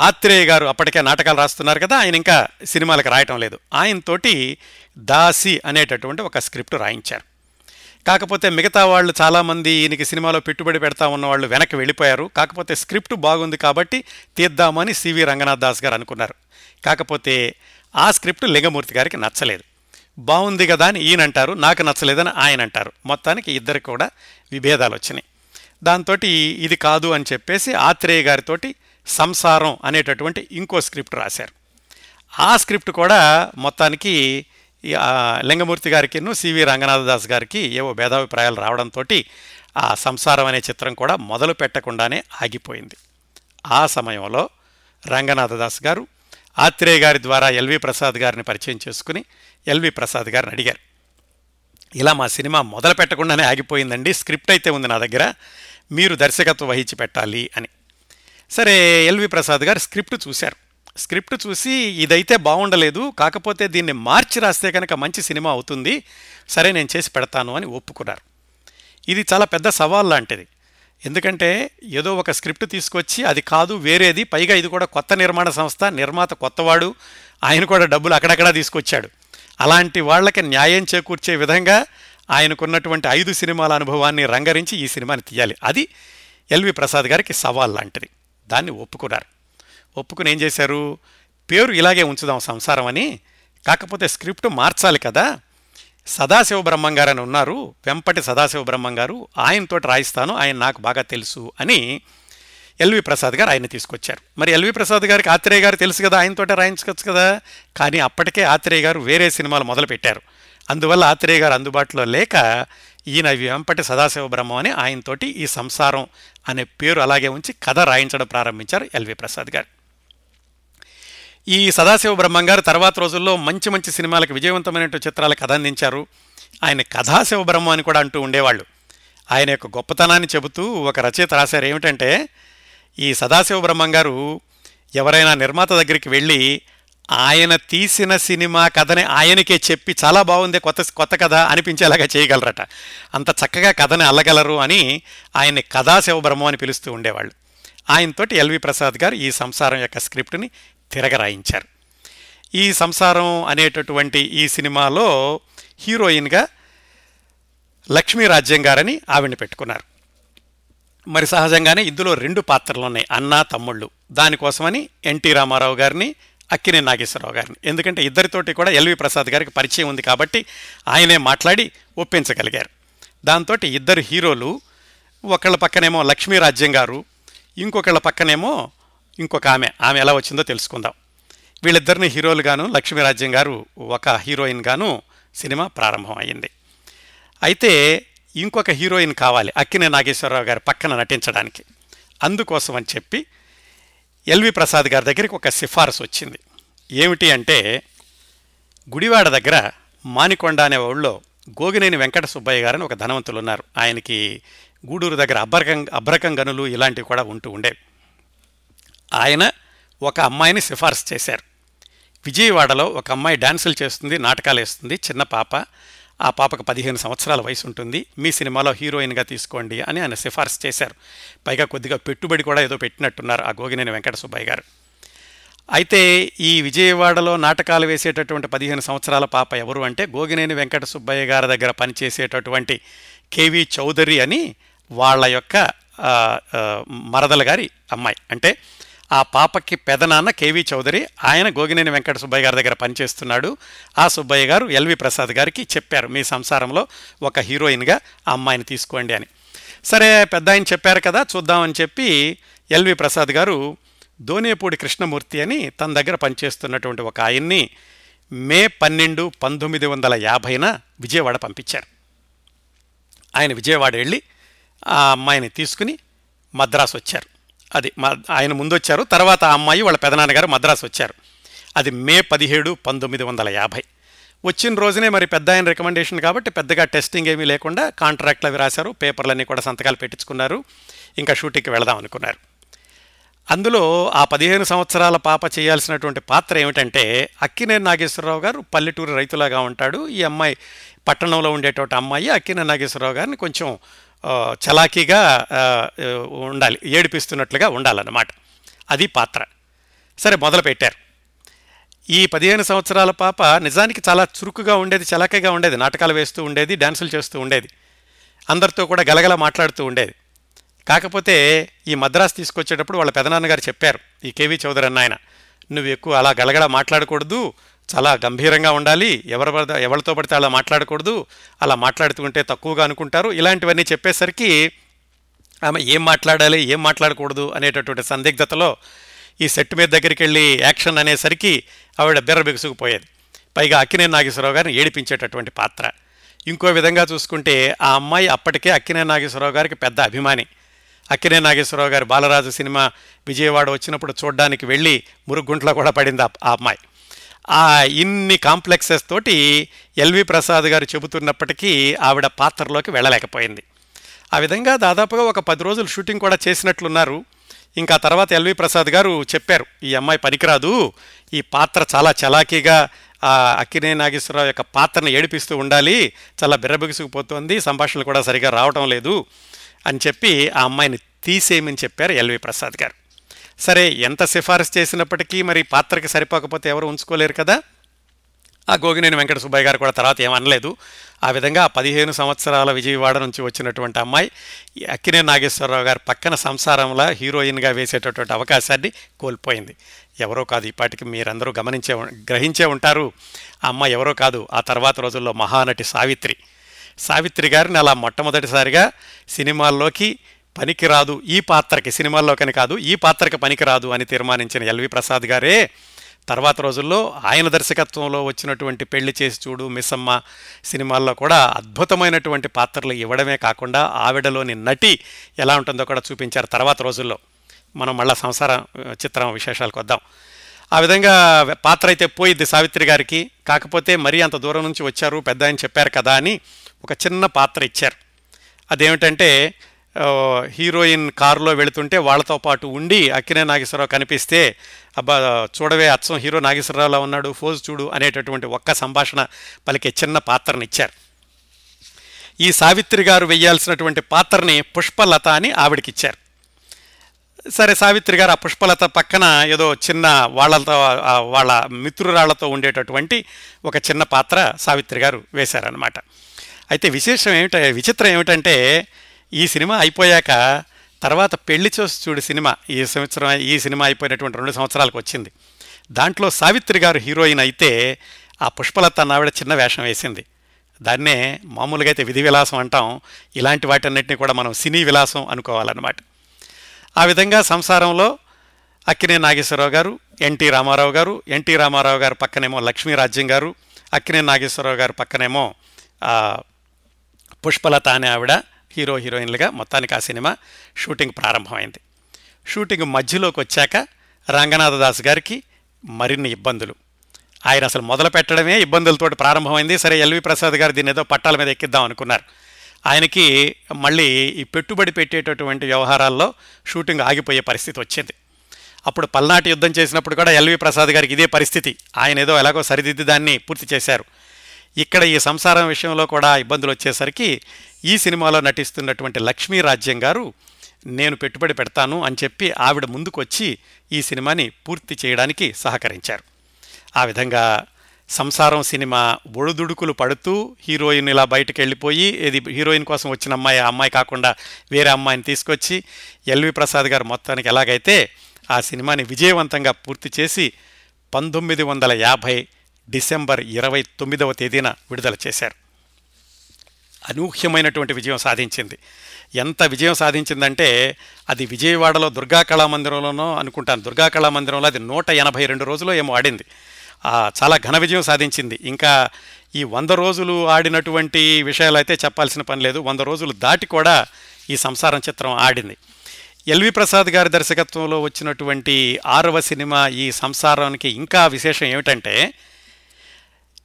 ఆత్రేయ గారు అప్పటికే నాటకాలు రాస్తున్నారు కదా ఆయన ఇంకా సినిమాలకు రాయటం లేదు. ఆయనతోటి దాసి అనేటటువంటి ఒక స్క్రిప్ట్ రాయించారు. కాకపోతే మిగతా వాళ్ళు చాలామంది ఈయనకి సినిమాలో పెట్టుబడి పెడతా ఉన్న వాళ్ళు వెనక్కి వెళ్ళిపోయారు. కాకపోతే స్క్రిప్ట్ బాగుంది కాబట్టి తీద్దామని సివి రంగనాథ్ దాస్ గారు అనుకున్నారు. కాకపోతే ఆ స్క్రిప్ట్ లింగమూర్తి గారికి నచ్చలేదు. బాగుంది కదా అని ఈయన అంటారు నాకు నచ్చలేదని ఆయన అంటారు మొత్తానికి ఇద్దరు కూడా విభేదాలు వచ్చినాయి. దాంతో ఇది కాదు అని చెప్పేసి ఆత్రేయ గారితోటి సంసారం అనేటటువంటి ఇంకో స్క్రిప్ట్ రాశారు. ఆ స్క్రిప్ట్ కూడా మొత్తానికి లింగమూర్తి గారికిను సివి రంగనాథదాస్ గారికి ఏవో భేదాభిప్రాయాలు రావడంతో ఆ సంసారం అనే చిత్రం కూడా మొదలు పెట్టకుండానే ఆగిపోయింది. ఆ సమయంలో రంగనాథదాస్ గారు ఆత్రేయ గారి ద్వారా ఎల్వి ప్రసాద్ గారిని పరిచయం చేసుకుని ఎల్వి ప్రసాద్ గారిని అడిగారు. ఇలా మా సినిమా మొదలు పెట్టకుండానే ఆగిపోయిందండి స్క్రిప్ట్ అయితే ఉంది నా దగ్గర మీరు దర్శకత్వం వహించి పెట్టాలి అని. సరే ఎల్వి ప్రసాద్ గారు స్క్రిప్ట్ చూశారు. స్క్రిప్ట్ చూసి ఇదైతే బాగుండలేదు కాకపోతే దీన్ని మార్చి రాస్తే కనుక మంచి సినిమా అవుతుంది సరే నేను చేసి పెడతాను అని ఒప్పుకున్నారు. ఇది చాలా పెద్ద సవాల్ లాంటిది. ఎందుకంటే ఏదో ఒక స్క్రిప్ట్ తీసుకొచ్చి అది కాదు వేరేది పైగా ఇది కూడా కొత్త నిర్మాణ సంస్థ నిర్మాత కొత్తవాడు ఆయన కూడా డబ్బులు అక్కడక్కడా తీసుకొచ్చాడు. అలాంటి వాళ్ళకి న్యాయం చేకూర్చే విధంగా ఆయనకున్నటువంటి ఐదు సినిమాల అనుభవాన్ని రంగరించి ఈ సినిమాని తీయాలి. అది ఎల్వి ప్రసాద్ గారికి సవాల్ లాంటిది. దాన్ని ఒప్పుకున్నారు. ఒప్పుకుని ఏం చేశారు? పేరు ఇలాగే ఉంచుదాం సంసారం అని కాకపోతే స్క్రిప్ట్ మార్చాలి కదా. సదాశివ బ్రహ్మం గారు అని ఉన్నారు. వెంపటి సదాశివ బ్రహ్మం గారు ఆయనతో రాయిస్తాను ఆయన నాకు బాగా తెలుసు అని ఎల్వి ప్రసాద్ గారు ఆయన తీసుకొచ్చారు. మరి ఎల్వి ప్రసాద్ గారికి ఆత్రేయ గారు తెలుసు కదా ఆయనతోటే రాయించుకోవచ్చు కదా. కానీ అప్పటికే ఆత్రేయ గారు వేరే సినిమాలు మొదలుపెట్టారు. అందువల్ల ఆత్రేయ గారు అందుబాటులో లేక ఈయన వెంపటి సదాశివ బ్రహ్మం అని ఆయనతోటి ఈ సంసారం అనే పేరు అలాగే ఉంచి కథ రాయించడం ప్రారంభించారు ఎల్వి ప్రసాద్ గారు. ఈ సదాశివ బ్రహ్మం గారు తర్వాత రోజుల్లో మంచి మంచి సినిమాలకు విజయవంతమైన చిత్రాలకు కథ అందించారు ఆయన కథాశివ బ్రహ్మం అని కూడా అంటూ ఉండేవాళ్ళు. ఆయన యొక్క గొప్పతనాన్ని చెబుతూ ఒక రచయిత రాశారు. ఏమిటంటే ఈ సదాశివ బ్రహ్మం గారు ఎవరైనా నిర్మాత దగ్గరికి వెళ్ళి ఆయన తీసిన సినిమా కథని ఆయనకే చెప్పి చాలా బాగుంది కొత్త కొత్త కథ అనిపించేలాగా చేయగలరట. అంత చక్కగా కథని అల్లగలరు అని ఆయన్ని కథా శివబ్రహ్మం అని పిలుస్తూ ఉండేవాళ్ళు. ఆయనతోటి ఎల్వి ప్రసాద్ గారు ఈ సంసారం యొక్క స్క్రిప్ట్ని తిరగరాయించారు. ఈ సంసారం అనేటటువంటి ఈ సినిమాలో హీరోయిన్గా లక్ష్మీ రాజ్యం గారని ఆవిడ పెట్టుకున్నారు. మరి సహజంగానే ఇందులో రెండు పాత్రలు ఉన్నాయి అన్న తమ్ముళ్ళు. దానికోసమని ఎన్టీ రామారావు గారిని అక్కినే నాగేశ్వరరావు గారిని. ఎందుకంటే ఇద్దరితోటి కూడా ఎల్వి ప్రసాద్ గారికి పరిచయం ఉంది కాబట్టి ఆయనే మాట్లాడి ఒప్పించగలిగారు. దాంతో ఇద్దరు హీరోలు ఒకళ్ళ పక్కనేమో లక్ష్మీ రాజ్యం గారు ఇంకొకళ్ళ పక్కనేమో ఇంకొక ఆమె. ఆమె ఎలా వచ్చిందో తెలుసుకుందాం. వీళ్ళిద్దరిని హీరోలుగాను లక్ష్మీ రాజ్యం గారు ఒక హీరోయిన్గాను సినిమా ప్రారంభం అయింది అయితే ఇంకొక హీరోయిన్ కావాలి అక్కినే నాగేశ్వరరావు గారి పక్కన నటించడానికి. అందుకోసం అని చెప్పి ఎల్వి ప్రసాద్ గారి దగ్గరికి ఒక సిఫార్సు వచ్చింది. ఏమిటి అంటే గుడివాడ దగ్గర మానికొండ అనే ఊళ్ళో గోగినేని వెంకట సుబ్బయ్య గారని ఒక ధనవంతులు ఉన్నారు ఆయనకి గూడూరు దగ్గర అబ్బరకం అబ్రకం గనులు ఇలాంటివి కూడా ఉంటూ ఉండేవి ఆయన ఒక అమ్మాయిని సిఫార్సు చేశారు. విజయవాడలో ఒక అమ్మాయి డాన్సులు చేస్తుంది నాటకాలు వేస్తుంది చిన్న పాప. ఆ పాపకు పదిహేను సంవత్సరాల వయసు ఉంటుంది మీ సినిమాలో హీరోయిన్గా తీసుకోండి అని ఆయన సిఫార్సు చేశారు. పైగా కొద్దిగా పెట్టుబడి కూడా ఏదో పెట్టినట్టున్నారు ఆ గోగినేని వెంకట సుబ్బయ్య గారు. అయితే ఈ విజయవాడలో నాటకాలు వేసేటటువంటి పదిహేను సంవత్సరాల పాప ఎవరు అంటే గోగినేని వెంకట సుబ్బయ్య గారి దగ్గర పనిచేసేటటువంటి కేవి చౌదరి అని వాళ్ళ యొక్క మరదల గారి అమ్మాయి. అంటే ఆ పాపకి పెదనాన్న కేవీ చౌదరి ఆయన గోగినేని వెంకట సుబ్బయ్య గారి దగ్గర పనిచేస్తున్నాడు. ఆ సుబ్బయ్య గారు ఎల్వి ప్రసాద్ గారికి చెప్పారు మీ సంసారంలో ఒక హీరోయిన్గా ఆ అమ్మాయిని తీసుకోండి అని. సరే పెద్ద ఆయన చెప్పారు కదా చూద్దామని చెప్పి ఎల్వి ప్రసాద్ గారు దోనేపూడి కృష్ణమూర్తి అని తన దగ్గర పనిచేస్తున్నటువంటి ఒక ఆయన్ని మే పన్నెండు పంతొమ్మిది వందల యాభైన విజయవాడ పంపించారు. ఆయన విజయవాడ వెళ్ళి ఆ అమ్మాయిని తీసుకుని మద్రాసు వచ్చారు. అది మ- ఆయన ముందు వచ్చారు తర్వాత ఆ అమ్మాయి వాళ్ళ పెదనాన్నగారు మద్రాసు వచ్చారు. అది మే పదిహేడు పంతొమ్మిది వందల యాభై. వచ్చిన రోజునే మరి పెద్ద ఆయన రికమెండేషన్ కాబట్టి పెద్దగా టెస్టింగ్ ఏమీ లేకుండా కాంట్రాక్ట్లు అవి రాశారు. పేపర్లన్నీ కూడా సంతకాలు పెట్టించుకున్నారు. ఇంకా షూటింగ్కి వెళదాం అనుకున్నారు. అందులో ఆ పదిహేను సంవత్సరాల పాప చేయాల్సినటువంటి పాత్ర ఏమిటంటే అక్కినేని నాగేశ్వరరావు గారు పల్లెటూరు రైతులాగా ఉంటాడు. ఈ అమ్మాయి పట్టణంలో ఉండేటువంటి అమ్మాయి అక్కినేని నాగేశ్వరరావు గారిని కొంచెం చలాకీగా ఉండాలి ఏడిపిస్తున్నట్లుగా ఉండాలన్నమాట. అది పాత్ర. సరే మొదలు పెట్టారు ఈ పదిహేను సంవత్సరాల పాప నిజానికి చాలా చురుకుగా ఉండేది చలాకీగా ఉండేది. నాటకాలు వేస్తూ ఉండేది డాన్సులు చేస్తూ ఉండేది. అందరితో కూడా గలగల మాట్లాడుతూ ఉండేది. కాకపోతే ఈ మద్రాసు తీసుకొచ్చేటప్పుడు వాళ్ళ పెదనాన్నగారు చెప్పారు ఈ కేవీ చౌదరి అన్న ఆయన నువ్వు ఎక్కువ అలా గలగల మాట్లాడకూడదు చాలా గంభీరంగా ఉండాలి. ఎవరి ఎవరితో పడితే అలా మాట్లాడకూడదు. అలా మాట్లాడుతుంటే తక్కువగా అనుకుంటారు. ఇలాంటివన్నీ చెప్పేసరికి ఆమె ఏం మాట్లాడాలి ఏం మాట్లాడకూడదు అనేటటువంటి సందిగ్ధతలో ఈ సెట్ మీద దగ్గరికి వెళ్ళి యాక్షన్ అనేసరికి ఆవిడ బిర్రబిగుసుకుపోయేది పైగా అక్కినేని నాగేశ్వరరావు గారిని ఏడిపించేటటువంటి పాత్ర. ఇంకో విధంగా చూసుకుంటే ఆ అమ్మాయి అప్పటికే అక్కినే నాగేశ్వరరావు గారికి పెద్ద అభిమాని. అక్కినే నాగేశ్వరరావు గారి బాలరాజు సినిమా విజయవాడ వచ్చినప్పుడు చూడడానికి వెళ్ళి మురుగుంట్లో కూడా పడింది ఆ అమ్మాయి. ఆ ఇన్ని కాంప్లెక్సెస్ తోటి ఎల్వి ప్రసాద్ గారు చెబుతున్నప్పటికీ ఆవిడ పాత్రలోకి వెళ్ళలేకపోయింది. ఆ విధంగా దాదాపుగా ఒక పది రోజులు షూటింగ్ కూడా చేసినట్లున్నారు. ఇంకా తర్వాత ఎల్వి ప్రసాద్ గారు చెప్పారు ఈ అమ్మాయి పనికిరాదు. ఈ పాత్ర చాలా చలాకీగా ఆ అక్కినే నాగేశ్వరరావు యొక్క పాత్రను ఏడిపిస్తూ ఉండాలి. చాలా బిర్రబిగుసుకుపోతుంది. సంభాషణలు కూడా సరిగా రావటం లేదు. అని చెప్పి ఆ అమ్మాయిని తీసేయమని చెప్పారు ఎల్వి ప్రసాద్ గారు. సరే ఎంత సిఫారసు చేసినప్పటికీ మరి పాత్రకి సరిపోకపోతే ఎవరు ఉంచుకోలేరు కదా? ఆ గోగినేని వెంకట సుబ్బయ్య గారు కూడా తర్వాత ఏమనలేదు ఆ విధంగా పదిహేను సంవత్సరాల విజయవాడ నుంచి వచ్చినటువంటి అమ్మాయి అక్కినే నాగేశ్వరరావు గారి పక్కన సంసారంలో హీరోయిన్గా వేసేటటువంటి అవకాశాన్ని కోల్పోయింది. ఎవరో కాదు ఇప్పటికి మీరందరూ గమనించే గ్రహించే ఉంటారు. ఆ అమ్మాయి ఎవరో కాదు ఆ తర్వాత రోజుల్లో మహానటి సావిత్రి. సావిత్రి గారిని అలా మొట్టమొదటిసారిగా సినిమాల్లోకి పనికిరాదు ఈ పాత్రకి సినిమాల్లోకని కాదు ఈ పాత్రకి పనికిరాదు అని తీర్మానించిన ఎల్వి ప్రసాద్ గారే తర్వాత రోజుల్లో ఆయన దర్శకత్వంలో వచ్చినటువంటి పెళ్ళి చేసి చూడు మిస్సమ్మ సినిమాల్లో కూడా అద్భుతమైనటువంటి పాత్రలు ఇవ్వడమే కాకుండా ఆవిడలోని నటి ఎలా ఉంటుందో కూడా చూపించారు తర్వాత రోజుల్లో. మనం మళ్ళా సంసార చిత్రం విశేషాలకు వద్దాం. ఆ విధంగా పాత్ర అయితే పోయిద్ది సావిత్రి గారికి. కాకపోతే మరీ అంత దూరం నుంచి వచ్చారు పెద్ద ఆయన చెప్పారు కదా అని ఒక చిన్న పాత్ర ఇచ్చారు. అదేమిటంటే హీరోయిన్ కారులో వెళుతుంటే వాళ్ళతో పాటు ఉండి అక్కినే నాగేశ్వరరావు కనిపిస్తే అబ్బా చూడవే అచ్చం హీరో నాగేశ్వరరావులా ఉన్నాడు ఫోజ్ చూడు అనేటటువంటి ఒక్క సంభాషణ పలికే చిన్న పాత్రనిచ్చారు. ఈ సావిత్రి గారు వెయ్యాల్సినటువంటి పాత్రని పుష్పలత అని ఆవిడకిచ్చారు. సరే సావిత్రి గారు ఆ పుష్పలత పక్కన ఏదో చిన్న వాళ్ళతో వాళ్ళ మిత్రురాళ్ళతో ఉండేటటువంటి ఒక చిన్న పాత్ర సావిత్రి గారు వేశారనమాట అయితే విశేషం ఏమిట విచిత్రం ఏమిటంటే ఈ సినిమా అయిపోయాక తర్వాత పెళ్ళి చూసి చూడు సినిమా. ఈ సంవత్సరం ఈ సినిమా అయిపోయినటువంటి రెండు సంవత్సరాలకు వచ్చింది. దాంట్లో సావిత్రి గారు హీరోయిన్ అయితే ఆ పుష్పలత నావిడ చిన్న వేషం వేసింది. దాన్నే మామూలుగా అయితే విధి విలాసం అంటాం. ఇలాంటి వాటన్నిటిని కూడా మనం సినీ విలాసం అనుకోవాలన్నమాట. ఆ విధంగా సంసారంలో అక్కినే నాగేశ్వరరావు గారు ఎన్టీ రామారావు గారు ఎన్టీ రామారావు గారు పక్కనేమో లక్ష్మీరాజ్యం గారు అక్కినే నాగేశ్వరరావు గారు పక్కనేమో పుష్పలత అనే ఆవిడ హీరో హీరోయిన్లుగా మొత్తానికి ఆ సినిమా షూటింగ్ ప్రారంభమైంది. షూటింగ్ మధ్యలోకి వచ్చాక రంగనాథదాస్ గారికి మరిన్ని ఇబ్బందులు. ఆయన అసలు మొదలు పెట్టడమే ఇబ్బందులతోటి ప్రారంభమైంది. సరే ఎల్వి ప్రసాద్ గారు దీన్ని ఏదో పట్టాల మీద ఎక్కిద్దాం అనుకున్నారు. ఆయనకి మళ్ళీ ఈ పెట్టుబడి పెట్టేటటువంటి వ్యవహారాల్లో షూటింగ్ ఆగిపోయే పరిస్థితి వచ్చింది. అప్పుడు పల్నాటి యుద్ధం చేసినప్పుడు కూడా ఎల్వి ప్రసాద్ గారికి ఇదే పరిస్థితి. ఆయన ఏదో ఎలాగో సరిదిద్ది దాన్ని పూర్తి చేశారు. ఇక్కడ ఈ సంసారం విషయంలో కూడా ఇబ్బందులు వచ్చేసరికి ఈ సినిమాలో నటిస్తున్నటువంటి లక్ష్మీ రాజ్యం గారు నేను పెట్టుబడి పెడతాను అని చెప్పి ఆవిడ ముందుకొచ్చి ఈ సినిమాని పూర్తి చేయడానికి సహకరించారు. ఆ విధంగా సంసారం సినిమా ఒడుదుడుకులు పడుతూ హీరోయిన్ ఇలా బయటకు వెళ్ళిపోయి ఇది హీరోయిన్ కోసం వచ్చిన అమ్మాయి ఆ అమ్మాయి కాకుండా వేరే అమ్మాయిని తీసుకొచ్చి ఎల్వి ప్రసాద్ గారు మొత్తానికి ఎలాగైతే ఆ సినిమాని విజయవంతంగా పూర్తి చేసి పంతొమ్మిది వందల యాభై డిసెంబర్ ఇరవై తొమ్మిదవ తేదీన విడుదల చేశారు. అనూహ్యమైనటువంటి విజయం సాధించింది. ఎంత విజయం సాధించిందంటే అది విజయవాడలో దుర్గా కళామందిరంలోనో అనుకుంటాను దుర్గా కళామందిరంలో అది నూట ఎనభై రెండు రోజులు ఏమో ఆడింది. చాలా ఘన విజయం సాధించింది. ఇంకా ఈ వంద రోజులు ఆడినటువంటి విషయాలు అయితే చెప్పాల్సిన పని లేదు. వంద రోజులు దాటి కూడా ఈ సంసారం చిత్రం ఆడింది. ఎల్వి ప్రసాద్ గారి దర్శకత్వంలో వచ్చినటువంటి ఆరవ సినిమా ఈ సంసారానికి ఇంకా విశేషం ఏమిటంటే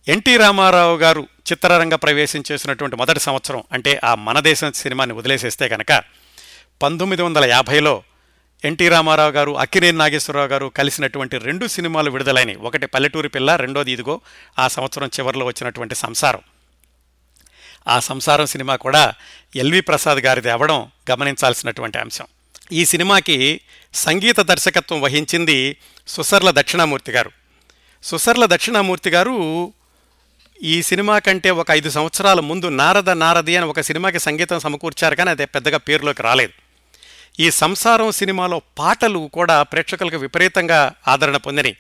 ఎన్టీ రామారావు గారు చిత్రరంగ ప్రవేశం చేసినటువంటి మొదటి సంవత్సరం అంటే ఆ మన దేశం సినిమాని వదిలేసేస్తే కనుక పంతొమ్మిది వందల యాభైలో ఎన్టీ రామారావు గారు అక్కినేని నాగేశ్వరరావు గారు కలిసినటువంటి రెండు సినిమాలు విడుదలైనవి ఒకటి పల్లెటూరి పిల్ల రెండోది ఇదిగో ఆ సంవత్సరం చివరిలో వచ్చినటువంటి సంసారం. ఆ సంసారం సినిమా కూడా ఎల్వి ప్రసాద్ గారిది అవ్వడం గమనించాల్సినటువంటి అంశం. ఈ సినిమాకి సంగీత దర్శకత్వం వహించింది సుసర్ల దక్షిణామూర్తి గారు. సుసర్ల దక్షిణామూర్తి గారు ఈ సినిమా కంటే ఒక ఐదు సంవత్సరాల ముందు నారద నారది అని ఒక సినిమాకి సంగీతం సమకూర్చారు కానీ అది పెద్దగా పేరులోకి రాలేదు. ఈ సంసారం సినిమాలో పాటలు కూడా ప్రేక్షకులకు విపరీతంగా ఆదరణ పొందినాయి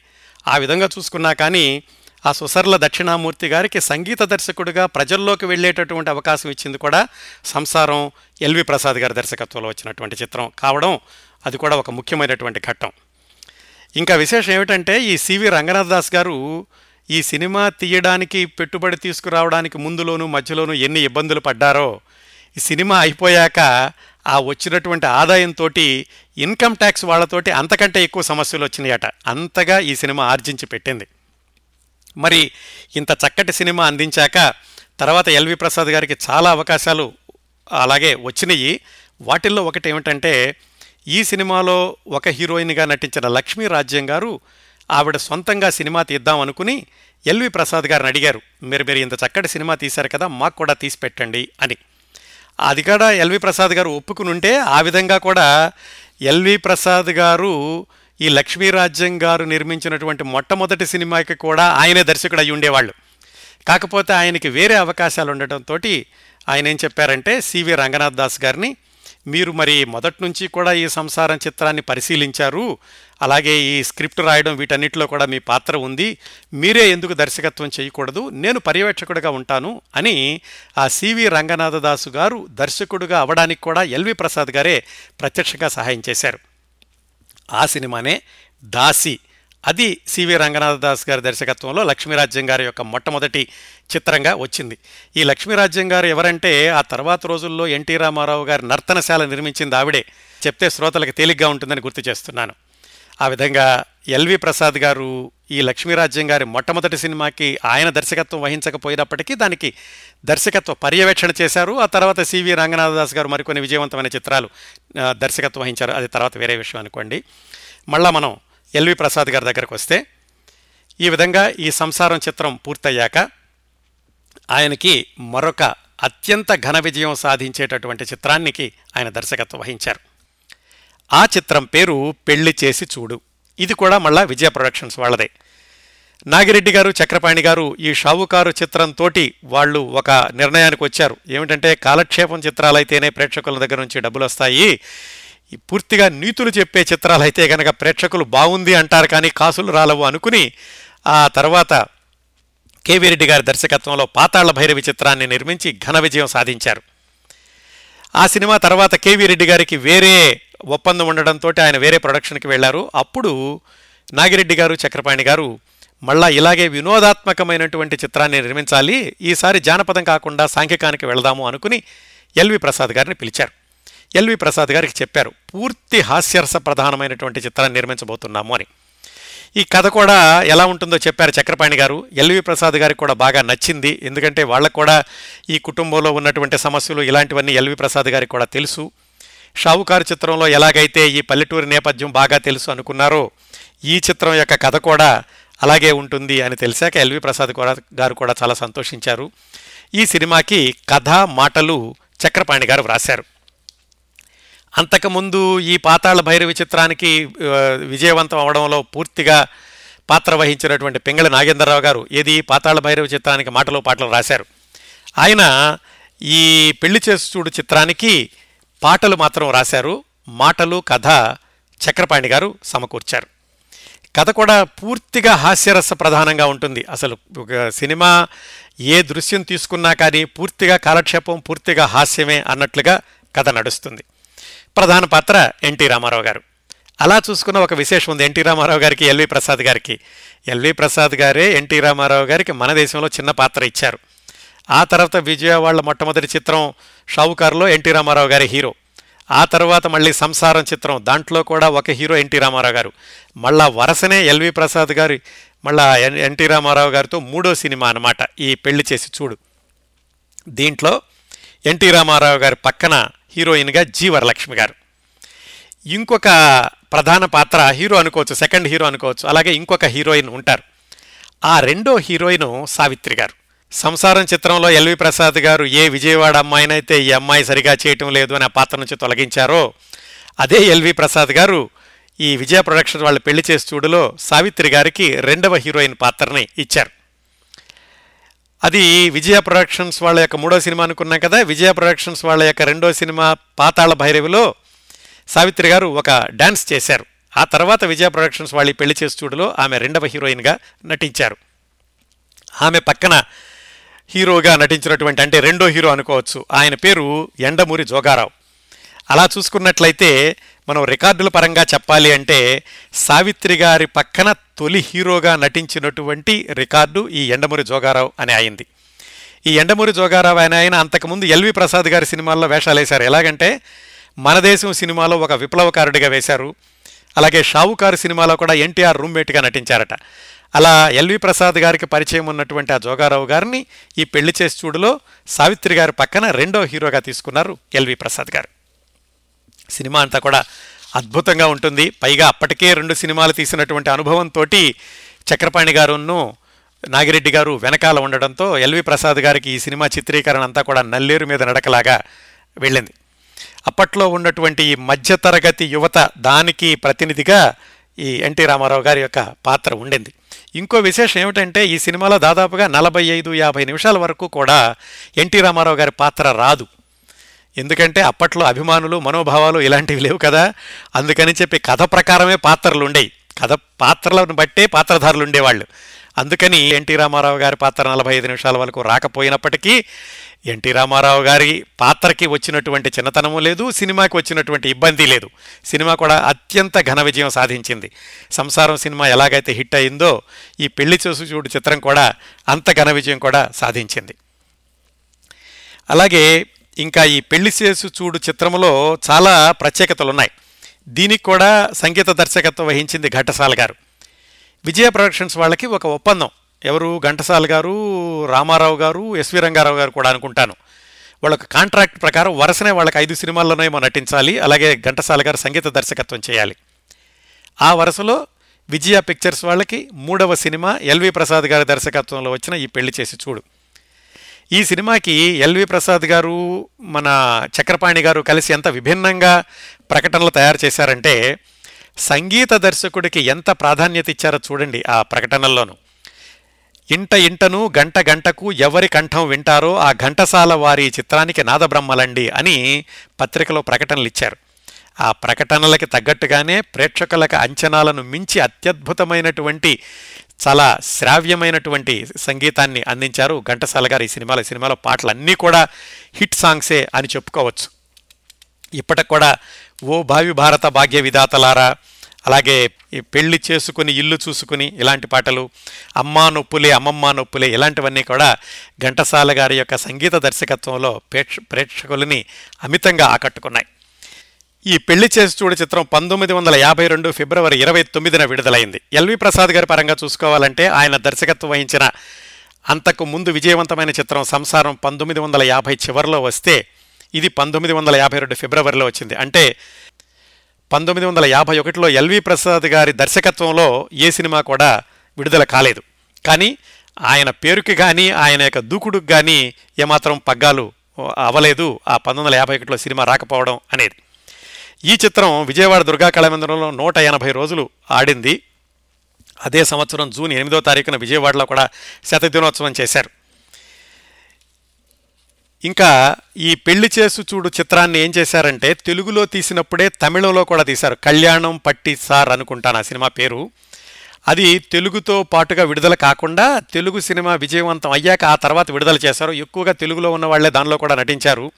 ఆ విధంగా చూసుకున్నా కానీ ఆ సుసర్ల దక్షిణామూర్తి గారికి సంగీత దర్శకుడిగా ప్రజల్లోకి వెళ్ళేటటువంటి అవకాశం ఇచ్చింది కూడా సంసారం ఎల్వి ప్రసాద్ గారి దర్శకత్వంలో వచ్చినటువంటి చిత్రం కావడం అది కూడా ఒక ముఖ్యమైనటువంటి ఘట్టం. ఇంకా విశేషం ఏమిటంటే ఈ సివి రంగనాథ్ దాస్ గారు ఈ సినిమా తీయడానికి పెట్టుబడి తీసుకురావడానికి ముందులోనూ మధ్యలోనూ ఎన్ని ఇబ్బందులు పడ్డారో ఈ సినిమా అయిపోయాక ఆ వచ్చినటువంటి ఆదాయంతో ఇన్కమ్ ట్యాక్స్ వాళ్ళతోటి అంతకంటే ఎక్కువ సమస్యలు వచ్చినాయట. అంతగా ఈ సినిమా ఆర్జించి పెట్టింది. మరి ఇంత చక్కటి సినిమా అందించాక తర్వాత ఎల్వి ప్రసాద్ గారికి చాలా అవకాశాలు అలాగే వచ్చినాయి. వాటిల్లో ఒకటి ఏమిటంటే ఈ సినిమాలో ఒక హీరోయిన్గా నటించిన లక్ష్మీ రాజ్యం గారు ఆవిడ సొంతంగా సినిమా తీద్దాం అనుకుని ఎల్వి ప్రసాద్ గారిని అడిగారు మీరు మీరు ఇంత చక్కటి సినిమా తీశారు కదా మాకు కూడా తీసి పెట్టండి అని. అది కూడా ఎల్వి ప్రసాద్ గారు ఒప్పుకుని ఉంటే ఆ విధంగా కూడా ఎల్వి ప్రసాద్ గారు ఈ లక్ష్మీరాజ్యం గారు నిర్మించినటువంటి మొట్టమొదటి సినిమాకి కూడా ఆయనే దర్శకుడు అయి ఉండేవాళ్ళు. కాకపోతే ఆయనకి వేరే అవకాశాలు ఉండటంతో ఆయన ఏం చెప్పారంటే సివి రంగనాథ్ దాస్ గారిని మీరు మరి మొదటి నుంచి కూడా ఈ సంసారం చిత్రాన్ని పరిశీలించారు. అలాగే ఈ స్క్రిప్ట్ రాయడం వీటన్నిటిలో కూడా మీ పాత్ర ఉంది. మీరే ఎందుకు దర్శకత్వం చేయకూడదు? నేను పర్యవేక్షకుడిగా ఉంటాను అని ఆ సివి రంగనాథదాసు గారు దర్శకుడుగా అవడానికి కూడా ఎల్వి ప్రసాద్ గారే ప్రత్యక్షంగా సహాయం చేశారు. ఆ సినిమానే దాసి అది సివి రంగనాథ దాస్ గారి దర్శకత్వంలో లక్ష్మీరాజ్యం గారి యొక్క మొట్టమొదటి చిత్రంగా వచ్చింది. ఈ లక్ష్మీరాజ్యం గారు ఎవరంటే ఆ తర్వాత రోజుల్లో ఎన్టీ రామారావు గారి నర్తనశాల నిర్మించింది ఆవిడే చెప్తే శ్రోతలకు తేలిగ్గా ఉంటుందని గుర్తు చేస్తున్నాను. ఆ విధంగా ఎల్వి ప్రసాద్ గారు ఈ లక్ష్మీరాజ్యం గారి మొట్టమొదటి సినిమాకి ఆయన దర్శకత్వం వహించకపోయినప్పటికీ దానికి దర్శకత్వ పర్యవేక్షణ చేశారు. ఆ తర్వాత సివి రంగనాథదాస్ గారు మరికొన్ని విజయవంతమైన చిత్రాలు దర్శకత్వం వహించారు. అది తర్వాత వేరే విషయం అనుకోండి. మళ్ళా మనం ఎల్వి ప్రసాద్ గారి దగ్గరకు వస్తే ఈ విధంగా ఈ సంసారం చిత్రం పూర్తయ్యాక ఆయనకి మరొక అత్యంత ఘన విజయం సాధించేటటువంటి చిత్రానికి ఆయన దర్శకత్వం వహించారు. ఆ చిత్రం పేరు పెళ్ళి చేసి చూడు. ఇది కూడా మళ్ళా విజయ ప్రొడక్షన్స్ వాళ్ళదే. నాగిరెడ్డి గారు చక్రపాణి గారు ఈ షావుకారు చిత్రంతో వాళ్ళు ఒక నిర్ణయానికి వచ్చారు. ఏమిటంటే కాలక్షేపం చిత్రాలైతేనే ప్రేక్షకుల దగ్గర నుంచి డబ్బులు వస్తాయి. ఈ పూర్తిగా నీతులు చెప్పే చిత్రాలైతే గనక ప్రేక్షకులు బాగుంది అంటారు కానీ కాసులు రాలవు అనుకుని ఆ తర్వాత కేవీ రెడ్డి గారి దర్శకత్వంలో పాతాళ్ళ భైరవి చిత్రాన్ని నిర్మించి ఘన విజయం సాధించారు. ఆ సినిమా తర్వాత కేవీ రెడ్డి గారికి వేరే ఒప్పందం ఉండడంతో ఆయన వేరే ప్రొడక్షన్కి వెళ్ళారు. అప్పుడు నాగిరెడ్డి గారు చక్రపాణి గారు మళ్ళా ఇలాగే వినోదాత్మకమైనటువంటి చిత్రాన్ని నిర్మించాలి. ఈసారి జానపదం కాకుండా సాంఘికానికి వెళదాము అనుకుని ఎల్వి ప్రసాద్ గారిని పిలిచారు. ఎల్వి ప్రసాద్ గారికి చెప్పారు పూర్తి హాస్యరస ప్రధానమైనటువంటి చిత్రాన్ని నిర్మించబోతున్నాము అని. ఈ కథ కూడా ఎలా ఉంటుందో చెప్పారు చక్రపాణి గారు. ఎల్వి ప్రసాద్ గారికి కూడా బాగా నచ్చింది. ఎందుకంటే వాళ్ళకు కూడా ఈ కుటుంబంలో ఉన్నటువంటి సమస్యలు ఇలాంటివన్నీ ఎల్వి ప్రసాద్ గారికి కూడా తెలుసు. షావుకారు చిత్రంలో ఎలాగైతే ఈ పల్లెటూరి నేపథ్యం బాగా తెలుసు అనుకున్నారో ఈ చిత్రం యొక్క కథ కూడా అలాగే ఉంటుంది అని తెలిసాక ఎల్వి ప్రసాద్ కూడా గారు కూడా చాలా సంతోషించారు. ఈ సినిమాకి కథ మాటలు చక్రపాణి గారు వ్రాశారు. అంతకుముందు ఈ పాతాళ భైరవి చిత్రానికి విజయవంతం అవడంలో పూర్తిగా పాత్ర వహించినటువంటి పింగళి నాగేంద్రరావు గారు ఏది పాతాళ భైరవి చిత్రానికి మాటలు పాటలు రాశారు. ఆయన ఈ పెళ్ళి చేసి చూడు చిత్రానికి పాటలు మాత్రం రాశారు. మాటలు కథ చక్రపాణి గారు సమకూర్చారు. కథ కూడా పూర్తిగా హాస్యరస ప్రధానంగా ఉంటుంది. అసలు ఒక సినిమా ఏ దృశ్యం తీసుకున్నా కానీ పూర్తిగా కాలక్షేపం పూర్తిగా హాస్యమే అన్నట్లుగా కథ నడుస్తుంది. ప్రధాన పాత్ర ఎన్టీ రామారావు గారు. అలా చూసుకున్న ఒక విశేషం ఉంది. ఎన్టీ రామారావు గారికి ఎల్వి ప్రసాద్ గారికి. ఎల్వి ప్రసాద్ గారే ఎన్టీ రామారావు గారికి మన దేశంలో చిన్న పాత్ర ఇచ్చారు. ఆ తర్వాత విజయవాడ మొట్టమొదటి చిత్రం షావుకారులో ఎన్టీ రామారావు గారి హీరో. ఆ తర్వాత మళ్ళీ సంసారం చిత్రం దాంట్లో కూడా ఒక హీరో ఎన్టీ రామారావు గారు. మళ్ళా వరసనే ఎల్వి ప్రసాద్ గారి మళ్ళా ఎన్- ఎన్టీ రామారావు గారితో మూడో సినిమా అన్నమాట. ఈ పెళ్ళి చేసి చూడు. దీంట్లో ఎన్టీ రామారావు గారి పక్కన హీరోయిన్గా జీ వరలక్ష్మి గారు. ఇంకొక ప్రధాన పాత్ర హీరో అనుకోవచ్చు సెకండ్ హీరో అనుకోవచ్చు అలాగే ఇంకొక హీరోయిన్ ఉంటారు. ఆ రెండో హీరోయిన్ సావిత్రి గారు. సంసారం చిత్రంలో ఎల్వి ప్రసాద్ గారు ఏ విజయవాడ అమ్మాయినైతే ఈ అమ్మాయి సరిగా చేయటం లేదు అని ఆ పాత్ర నుంచి తొలగించారో అదే ఎల్వి ప్రసాద్ గారు ఈ విజయ ప్రొడక్షన్ వాళ్ళు పెళ్ళి చేసి చూడులో సావిత్రి గారికి రెండవ హీరోయిన్ పాత్రని ఇచ్చారు. అది విజయ ప్రొడక్షన్స్ వాళ్ళ యొక్క మూడో సినిమా అనుకున్నాం కదా విజయ ప్రొడక్షన్స్ వాళ్ళ యొక్క రెండో సినిమా పాతాళ భైరవిలో సావిత్రి గారు ఒక డాన్స్ చేశారు. ఆ తర్వాత విజయ ప్రొడక్షన్స్ వాళ్ళ పెళ్ళి చేసి చూడులో ఆమె రెండవ హీరోయిన్గా నటించారు. ఆమె పక్కన హీరోగా నటించినటువంటి అంటే రెండో హీరో అనుకోవచ్చు. ఆయన పేరు ఎండమూరి జోగారావు. అలా చూసుకున్నట్లయితే మనం రికార్డుల పరంగా చెప్పాలి అంటే సావిత్రి గారి పక్కన తొలి హీరోగా నటించినటువంటి రికార్డు ఈ ఎండమూరి జోగారావు అని అయింది. ఈ ఎండమూరి జోగారావు ఆయన ఆయన అంతకుముందు ఎల్వి ప్రసాద్ గారి సినిమాల్లో వేషాలు వేశారు. ఎలాగంటే మన దేశం సినిమాలో ఒక విప్లవకారుడిగా వేశారు. అలాగే షావుకారు సినిమాలో కూడా ఎన్టీఆర్ రూమ్మేట్గా నటించారట. అలా ఎల్వి ప్రసాద్ గారికి పరిచయం ఉన్నటువంటి ఆ జోగారావు గారిని ఈ పెళ్ళి చేసి చూడులో సావిత్రి గారి పక్కన రెండో హీరోగా తీసుకున్నారు ఎల్వి ప్రసాద్ గారు. సినిమా అంతా కూడా అద్భుతంగా ఉంటుంది. పైగా అప్పటికే రెండు సినిమాలు తీసినటువంటి అనుభవంతో చక్రపాణి గారును నాగిరెడ్డి గారు వెనకాల ఉండడంతో ఎల్వి ప్రసాద్ గారికి ఈ సినిమా చిత్రీకరణ అంతా కూడా నల్లేరు మీద నడకలాగా వెళ్ళింది. అప్పట్లో ఉన్నటువంటి ఈ మధ్యతరగతి యువత దానికి ప్రతినిధిగా ఈ ఎన్టీ రామారావు గారి యొక్క పాత్ర ఉండింది. ఇంకో విశేషం ఏమిటంటే ఈ సినిమాలో దాదాపుగా నలభై ఐదు యాభై నిమిషాల వరకు కూడా ఎన్టీ రామారావు గారి పాత్ర రాదు. ఎందుకంటే అప్పట్లో అభిమానులు మనోభావాలు ఇలాంటివి లేవు కదా. అందుకని చెప్పి కథ ప్రకారమే పాత్రలు ఉండేవి కథ పాత్రలను బట్టే పాత్రధారులు ఉండేవాళ్ళు అందుకని ఎన్టీ రామారావు గారి పాత్ర నలభై ఐదు నిమిషాల వరకు రాకపోయినప్పటికీ ఎన్టీ రామారావు గారి పాత్రకి వచ్చినటువంటి చిన్నతనము లేదు సినిమాకి వచ్చినటువంటి ఇబ్బంది లేదు. సినిమా కూడా అత్యంత ఘన విజయం సాధించింది. సంసారం సినిమా ఎలాగైతే హిట్ అయిందో ఈ పెళ్ళి చూసి చూడు చిత్రం కూడా అంత ఘన విజయం కూడా సాధించింది. అలాగే ఇంకా ఈ పెళ్ళి చేసు చూడు చిత్రంలో చాలా ప్రత్యేకతలు ఉన్నాయి దీనికి కూడా సంగీత దర్శకత్వం వహించింది ఘంటసాల గారు. విజయ ప్రొడక్షన్స్ వాళ్ళకి ఒక ఒప్పందం. ఎవరు ఘంటసాల గారు రామారావు గారు ఎస్వి రంగారావు గారు కూడా అనుకుంటాను. వాళ్ళకి కాంట్రాక్ట్ ప్రకారం వరుసనే వాళ్ళకి ఐదు సినిమాల్లోనేమో నటించాలి అలాగే ఘంటసాల గారు సంగీత దర్శకత్వం చేయాలి. ఆ వరుసలో విజయ పిక్చర్స్ వాళ్ళకి మూడవ సినిమా ఎల్వి ప్రసాద్ గారి దర్శకత్వంలో వచ్చిన ఈ పెళ్ళి చేసి చూడు. ఈ సినిమాకి ఎల్వి ప్రసాద్ గారు మన చక్రపాణి గారు కలిసి ఎంత విభిన్నంగా ప్రకటనలు తయారు చేశారంటే సంగీత దర్శకుడికి ఎంత ప్రాధాన్యత ఇచ్చారో చూడండి ఆ ప్రకటనల్లోనూ. ఇంట ఇంటను గంట గంటకు ఎవరి కంఠం వింటారో ఆ ఘంటసాల వారి చిత్రానికి నాదబ్రహ్మలండి అని పత్రికలో ప్రకటనలు ఇచ్చారు. ఆ ప్రకటనలకి తగ్గట్టుగానే ప్రేక్షకులకు అంచనాలను మించి అత్యద్భుతమైనటువంటి చాలా శ్రావ్యమైనటువంటి సంగీతాన్ని అందించారు ఘంటసాల గారు ఈ సినిమాలో. ఈ సినిమాలో పాటలన్నీ కూడా హిట్ సాంగ్సే అని చెప్పుకోవచ్చు. ఇప్పటికి కూడా ఓ భావి భారత భాగ్య విధాతలారా అలాగే పెళ్ళి చేసుకుని ఇల్లు చూసుకుని ఇలాంటి పాటలు అమ్మా నొప్పులే అమ్మమ్మ నొప్పులే ఇలాంటివన్నీ కూడా ఘంటసాల గారి యొక్క సంగీత దర్శకత్వంలో ప్రేక్ష ప్రేక్షకులని అమితంగా ఆకట్టుకున్నాయి. ఈ పెళ్ళి చేసి చూడు చిత్రం పంతొమ్మిది వందల యాభై రెండు ఫిబ్రవరి ఇరవై తొమ్మిదిన విడుదలైంది. ఎల్వి ప్రసాద్ గారి పరంగా చూసుకోవాలంటే ఆయన దర్శకత్వం వహించిన అంతకు ముందు విజయవంతమైన చిత్రం సంసారం పంతొమ్మిది వందల యాభై చివరిలో వస్తే ఇది పంతొమ్మిది వందల యాభై రెండు ఫిబ్రవరిలో వచ్చింది. అంటే పంతొమ్మిది వందల యాభై ఒకటిలో ఎల్వి ప్రసాద్ గారి దర్శకత్వంలో ఏ సినిమా కూడా విడుదల కాలేదు. కానీ ఆయన పేరుకి కానీ ఆయన యొక్క దూకుడుకు కానీ ఏమాత్రం పగ్గాలు అవ్వలేదు ఆ పంతొమ్మిది వందల యాభై ఒకటిలో సినిమా రాకపోవడం అనేది. ఈ చిత్రం విజయవాడ దుర్గా కళామందిరంలో నూట ఎనభై రోజులు ఆడింది. అదే సంవత్సరం జూన్ ఎనిమిదో తారీఖున విజయవాడలో కూడా శతదినోత్సవం చేశారు. ఇంకా ఈ పెళ్ళి చేసు చూడు చిత్రాన్ని ఏం చేశారంటే తెలుగులో తీసినప్పుడే తమిళంలో కూడా తీశారు. కళ్యాణం పట్టి సార్ అనుకుంటాను ఆ సినిమా పేరు. అది తెలుగుతో పాటుగా విడుదల కాకుండా తెలుగు సినిమా విజయవంతం అయ్యాక ఆ తర్వాత విడుదల చేశారు. ఎక్కువగా తెలుగులో ఉన్న వాళ్ళే దానిలో కూడా నటించారు.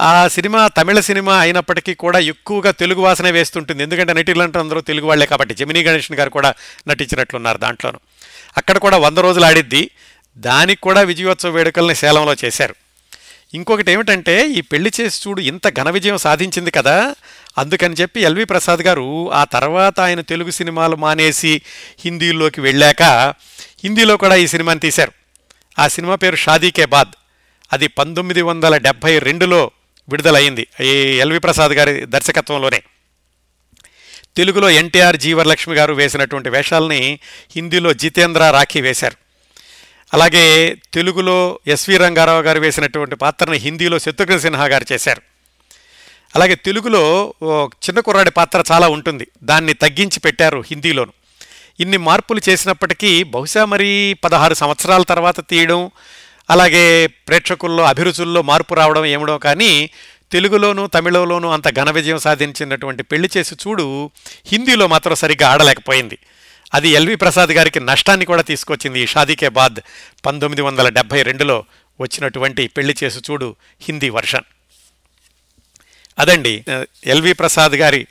ఆ సినిమా తమిళ సినిమా అయినప్పటికీ కూడా ఎక్కువగా తెలుగు వాసనే వేస్తుంటుంది. ఎందుకంటే నటిలంటే అందరూ తెలుగు వాళ్ళే కాబట్టి జమినీ గణేషన్ గారు కూడా నటించినట్లున్నారు దాంట్లోనూ. అక్కడ కూడా వంద రోజులు ఆడిద్ది. దానికి కూడా విజయోత్సవ వేడుకల్ని సేలంలో చేశారు. ఇంకొకటి ఏమిటంటే ఈ పెళ్ళి చేసి చూడు ఇంత ఘన విజయం సాధించింది కదా. అందుకని చెప్పి ఎల్వి ప్రసాద్ గారు ఆ తర్వాత ఆయన తెలుగు సినిమాలు మానేసి హిందీలోకి వెళ్ళాక హిందీలో కూడా ఈ సినిమాని తీశారు. ఆ సినిమా పేరు షాదీ కే బాద్. అది పంతొమ్మిది వందల డెబ్భై రెండులో విడుదలైంది ఈ ఎల్వి ప్రసాద్ గారి దర్శకత్వంలోనే. తెలుగులో ఎన్టీఆర్ జీవరలక్ష్మి గారు వేసినటువంటి వేషాలని హిందీలో జితేంద్ర రాఖీ వేశారు. అలాగే తెలుగులో ఎస్వి రంగారావు గారు వేసినటువంటి పాత్రను హిందీలో శత్రుఘ్న సిన్హా గారు చేశారు. అలాగే తెలుగులో ఓ చిన్న కుర్రాడి పాత్ర చాలా ఉంటుంది. దాన్ని తగ్గించి పెట్టారు హిందీలోను. ఇన్ని మార్పులు చేసినప్పటికీ బహుశా మరి పదహారు సంవత్సరాల తర్వాత తీయడం అలాగే ప్రేక్షకుల్లో అభిరుచుల్లో మార్పు రావడం ఏమిడో కానీ తెలుగులోను తమిళంలోనూ అంత ఘన విజయం సాధించినటువంటి పెళ్ళి చేసి చూడు హిందీలో మాత్రం సరిగ్గా ఆడలేకపోయింది. అది ఎల్వి ప్రసాద్ గారికి నష్టాన్ని కూడా తీసుకొచ్చింది. ఈ షాదీకే బాద్ పంతొమ్మిది వందల డెబ్భై రెండులో వచ్చినటువంటి పెళ్ళి చేసి చూడు హిందీ వర్షన్. అదండి ఎల్వి ప్రసాద్ గారి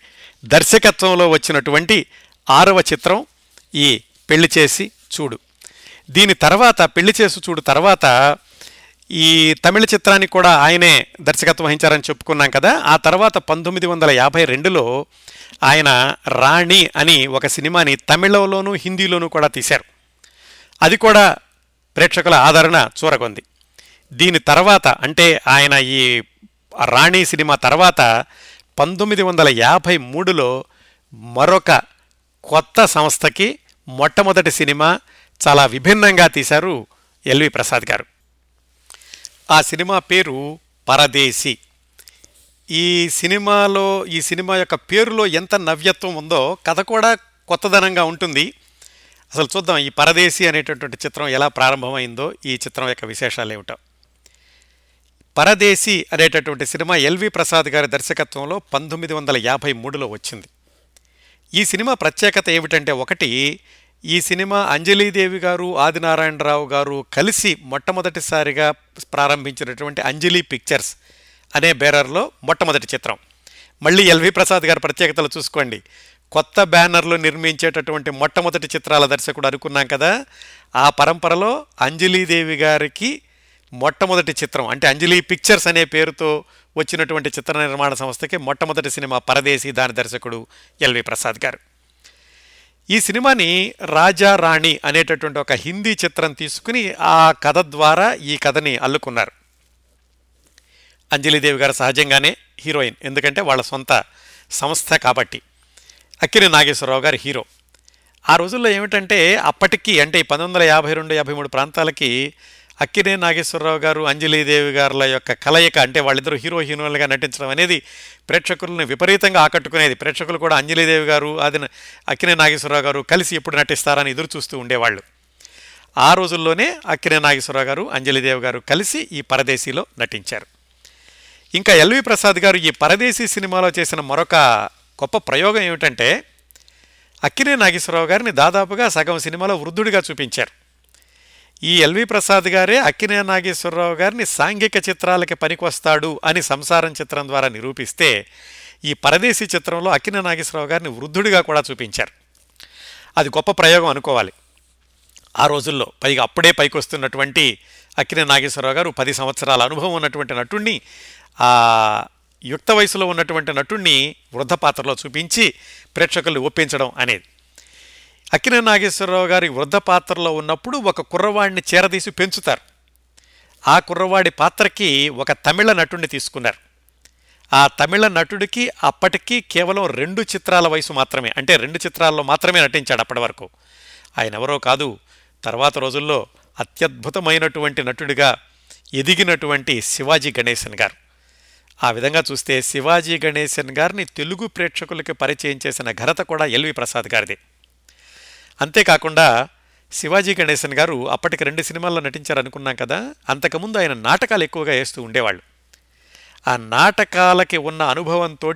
దర్శకత్వంలో వచ్చినటువంటి ఆరవ చిత్రం ఈ పెళ్ళి చేసి చూడు. దీని తర్వాత పెళ్ళి చేసి చూడు తర్వాత ఈ తమిళ చిత్రానికి కూడా ఆయనే దర్శకత్వం వహించారని చెప్పుకున్నాం కదా ఆ తర్వాత పంతొమ్మిది వందల యాభై రెండులో ఆయన రాణి అని ఒక సినిమాని తమిళలోనూ హిందీలోనూ కూడా తీశారు. అది కూడా ప్రేక్షకుల ఆదరణ చూరగొంది. దీని తర్వాత అంటే ఆయన ఈ రాణి సినిమా తర్వాత పంతొమ్మిది వందల యాభై మూడులో మరొక కొత్త సంస్థకి మొట్టమొదటి సినిమా చాలా విభిన్నంగా తీశారు ఎల్వి ప్రసాద్ గారు. ఆ సినిమా పేరు పరదేశి. ఈ సినిమాలో ఈ సినిమా యొక్క పేరులో ఎంత నవ్యత్వం ఉందో కథ కూడా కొత్తదనంగా ఉంటుంది. అసలు చూద్దాం ఈ పరదేశి అనేటటువంటి చిత్రం ఎలా ప్రారంభమైందో ఈ చిత్రం యొక్క విశేషాలు ఏమిటో. పరదేశి అనేటటువంటి సినిమా ఎల్వి ప్రసాద్ గారి దర్శకత్వంలో పంతొమ్మిది వందల యాభై మూడులో వచ్చింది. ఈ సినిమా ప్రత్యేకత ఏమిటంటే ఒకటి ఈ సినిమా అంజలీదేవి గారు ఆదినారాయణరావు గారు కలిసి మొట్టమొదటిసారిగా ప్రారంభించినటువంటి అంజలి పిక్చర్స్ అనే బేరర్లో మొట్టమొదటి చిత్రం. మళ్ళీ ఎల్వి ప్రసాద్ గారి ప్రత్యేకతలు చూసుకోండి. కొత్త బ్యానర్లు నిర్మించేటటువంటి మొట్టమొదటి చిత్రాల దర్శకుడు అనుకున్నాం కదా. ఆ పరంపరలో అంజలీదేవి గారికి మొట్టమొదటి చిత్రం అంటే అంజలి పిక్చర్స్ అనే పేరుతో వచ్చినటువంటి చిత్ర నిర్మాణ సంస్థకి మొట్టమొదటి సినిమా పరదేశీ దాని దర్శకుడు ఎల్వి ప్రసాద్ గారు. ఈ సినిమాని రాజా రాణి అనేటటువంటి ఒక హిందీ చిత్రం తీసుకుని ఆ కథ ద్వారా ఈ కథని అల్లుకున్నారు. అంజలిదేవి గారు సహజంగానే హీరోయిన్ ఎందుకంటే వాళ్ళ సొంత సంస్థ కాబట్టి. అక్కిరి నాగేశ్వరరావు గారు హీరో. ఆ రోజుల్లో ఏమిటంటే అప్పటికి అంటే పంతొమ్మిది వందల యాభై రెండు యాభై మూడు ప్రాంతాలకి అక్కినే నాగేశ్వరరావు గారు అంజలీదేవి గారుల యొక్క కలయిక అంటే వాళ్ళిద్దరూ హీరో హీరోయిన్లుగా నటించడం అనేది ప్రేక్షకులను విపరీతంగా ఆకట్టుకునేది. ప్రేక్షకులు కూడా అంజలీదేవి గారు అది అక్కినే నాగేశ్వరరావు గారు కలిసి ఎప్పుడు నటిస్తారని ఎదురు చూస్తూ ఉండేవాళ్ళు. ఆ రోజుల్లోనే అక్కినే నాగేశ్వరరావు గారు అంజలిదేవి గారు కలిసి ఈ పరదేశీలో నటించారు. ఇంకా ఎల్వి ప్రసాద్ గారు ఈ పరదేశీ సినిమాలో చేసిన మరొక గొప్ప ప్రయోగం ఏమిటంటే అక్కినే నాగేశ్వరరావు గారిని దాదాపుగా సగం సినిమాలో వృద్ధుడిగా చూపించారు. ఈ ఎల్వి ప్రసాద్ గారే అక్కినే నాగేశ్వరరావు గారిని సాంఘిక చిత్రాలకి పనికొస్తాడు అని సంసారం చిత్రం ద్వారా నిరూపిస్తే ఈ పరదేశీ చిత్రంలో అక్కినే నాగేశ్వరరావు గారిని వృద్ధుడిగా కూడా చూపించారు. అది గొప్ప ప్రయోగం అనుకోవాలి. ఆ రోజుల్లో పైగా అప్పుడే పైకొస్తున్నటువంటి అక్కినే నాగేశ్వరరావు గారు పది సంవత్సరాల అనుభవం ఉన్నటువంటి నటుణ్ణి ఆ యుక్త వయసులో ఉన్నటువంటి నటుణ్ణి వృద్ధ పాత్రలో చూపించి ప్రేక్షకుల్ని ఒప్పించడం అనేది. అకిన నాగేశ్వరరావు గారి వృద్ధ పాత్రలో ఉన్నప్పుడు ఒక కుర్రవాడిని చేరదీసి పెంచుతారు. ఆ కుర్రవాడి పాత్రకి ఒక తమిళ నటుడిని తీసుకున్నారు. ఆ తమిళ నటుడికి అప్పటికి కేవలం రెండు చిత్రాల వయసు మాత్రమే అంటే రెండు చిత్రాల్లో మాత్రమే నటించాడు అప్పటి వరకు. ఆయన ఎవరో కాదు తర్వాత రోజుల్లో అత్యద్భుతమైనటువంటి నటుడిగా ఎదిగినటువంటి శివాజీ గణేశన్ గారు. ఆ విధంగా చూస్తే శివాజీ గణేశన్ గారిని తెలుగు ప్రేక్షకులకి పరిచయం చేసిన ఘనత కూడా ఎల్వి ప్రసాద్ గారిదే. అంతేకాకుండా శివాజీ గణేశన్ గారు అప్పటికి రెండు సినిమాల్లో నటించారు అనుకున్నాం కదా అంతకుముందు ఆయన నాటకాలు ఎక్కువగా వేస్తూ ఉండేవాళ్ళు. ఆ నాటకాలకి ఉన్న అనుభవంతో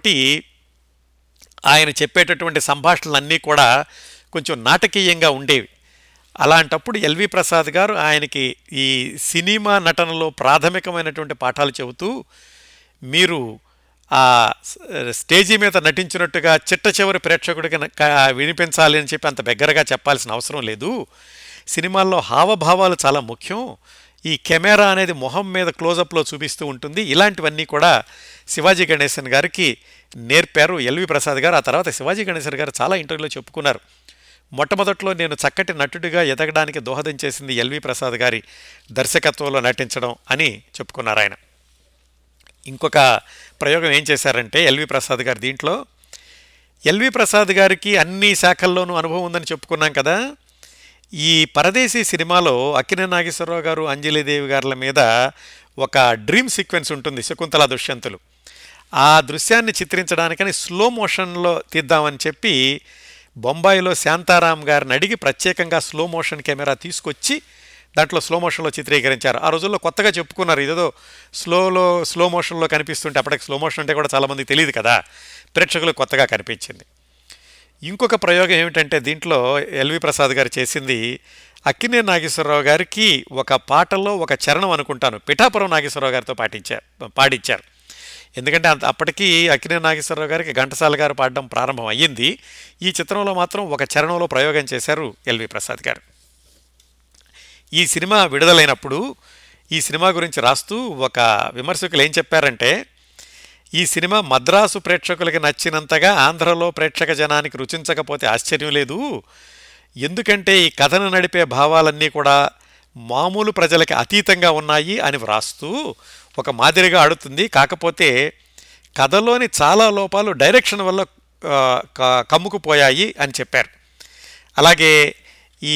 ఆయన చెప్పేటటువంటి సంభాషణలన్నీ కూడా కొంచెం నాటకీయంగా ఉండేవి. అలాంటప్పుడు ఎల్వి ప్రసాద్ గారు ఆయనకి ఈ సినిమా నటనలో ప్రాథమికమైనటువంటి పాఠాలు చెబుతూ మీరు ఆ స్టేజీ మీద నటించినట్టుగా చిట్ట చివరి ప్రేక్షకుడికి వినిపించాలి అని చెప్పి అంత దగ్గరగా చెప్పాల్సిన అవసరం లేదు. సినిమాల్లో హావభావాలు చాలా ముఖ్యం. ఈ కెమెరా అనేది మొహం మీద క్లోజప్లో చూపిస్తూ ఉంటుంది. ఇలాంటివన్నీ కూడా శివాజీ గణేశన్ గారికి నేర్పారు ఎల్వి ప్రసాద్ గారు. ఆ తర్వాత శివాజీ గణేశన్ గారు చాలా ఇంటర్వ్యూలో చెప్పుకున్నారు. మొట్టమొదట్లో నేను చక్కటి నటుడిగా ఎదగడానికి దోహదం చేసింది ఎల్వి ప్రసాద్ గారి దర్శకత్వంలో నటించడం అని చెప్పుకున్నారు ఆయన. ఇంకొక ప్రయోగం ఏం చేశారంటే ఎల్వి ప్రసాద్ గారు దీంట్లో ఎల్వి ప్రసాద్ గారికి అన్ని శాఖల్లోనూ అనుభవం ఉందని చెప్పుకున్నాం కదా. ఈ పరదేశీ సినిమాలో అక్కినే నాగేశ్వరరావు గారు అంజలిదేవి గారుల మీద ఒక డ్రీమ్ సీక్వెన్స్ ఉంటుంది శకుంతల దుష్యంతులు. ఆ దృశ్యాన్ని చిత్రించడానికని స్లో మోషన్లో తీద్దామని చెప్పి బొంబాయిలో శాంతారాం గారిని అడిగి ప్రత్యేకంగా స్లో మోషన్ కెమెరా తీసుకొచ్చి దాంట్లో స్లో మోషన్లో చిత్రీకరించారు. ఆ రోజుల్లో కొత్తగా చెప్పుకున్నారు. ఇదేదో స్లోలో స్లో మోషన్లో కనిపిస్తుంటే అప్పటికి స్లో మోషన్ అంటే కూడా చాలామంది తెలియదు కదా. ప్రేక్షకులు కొత్తగా కనిపించింది. ఇంకొక ప్రయోగం ఏమిటంటే దీంట్లో ఎల్వి ప్రసాద్ గారు చేసింది అక్కినే నాగేశ్వరరావు గారికి ఒక పాటలో ఒక చరణం అనుకుంటాను. పిఠాపురం నాగేశ్వరరావు గారితో పాటించారు పాడించారు. ఎందుకంటే అంత అప్పటికి అక్కినే నాగేశ్వరరావు గారికి ఘంటసాల గారు పాడడం ప్రారంభం అయ్యింది. ఈ చిత్రంలో మాత్రం ఒక చరణంలో ప్రయోగం చేశారు ఎల్వి ప్రసాద్ గారు. ఈ సినిమా విడుదలైనప్పుడు ఈ సినిమా గురించి రాస్తూ ఒక విమర్శకులు ఏం చెప్పారంటే ఈ సినిమా మద్రాసు ప్రేక్షకులకి నచ్చినంతగా ఆంధ్రలో ప్రేక్షక జనానికి రుచించకపోతే ఆశ్చర్యం లేదు. ఎందుకంటే ఈ కథను నడిపే భావాలన్నీ కూడా మామూలు ప్రజలకి అతీతంగా ఉన్నాయి అని వ్రాస్తూ ఒక మాదిరిగా ఆడుతుంది. కాకపోతే కథలోని చాలా లోపాలు డైరెక్షన్ వల్ల కమ్ముకుపోయాయి అని చెప్పారు. అలాగే ఈ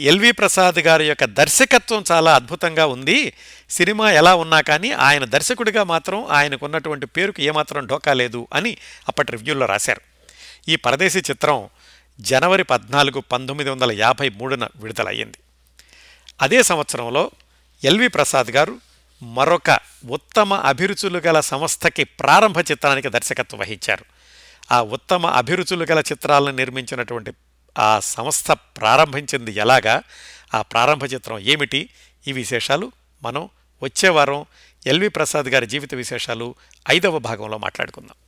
ఎల్వి ప్రసాద్ గారి యొక్క దర్శకత్వం చాలా అద్భుతంగా ఉంది. సినిమా ఎలా ఉన్నా కానీ ఆయన దర్శకుడిగా మాత్రం ఆయనకున్నటువంటి పేరుకు ఏమాత్రం ఢోకా లేదు అని అప్పటి రివ్యూల్లో రాశారు. ఈ పరదేశీ చిత్రం జనవరి పద్నాలుగు పంతొమ్మిది వందల యాభై మూడున విడుదలయ్యింది. అదే సంవత్సరంలో ఎల్వి ప్రసాద్ గారు మరొక ఉత్తమ అభిరుచులు గల సంస్థకి ప్రారంభ చిత్రానికి దర్శకత్వం వహించారు. ఆ ఉత్తమ అభిరుచులు గల చిత్రాలను నిర్మించినటువంటి ఆ సంస్థ ప్రారంభించింది ఎలాగా? ఆ ప్రారంభ చిత్రం ఏమిటి? ఈ విశేషాలు మనం వచ్చే వారం ఎల్వి ప్రసాద్ గారి జీవిత విశేషాలు ఐదవ భాగంలో మాట్లాడుకుందాం.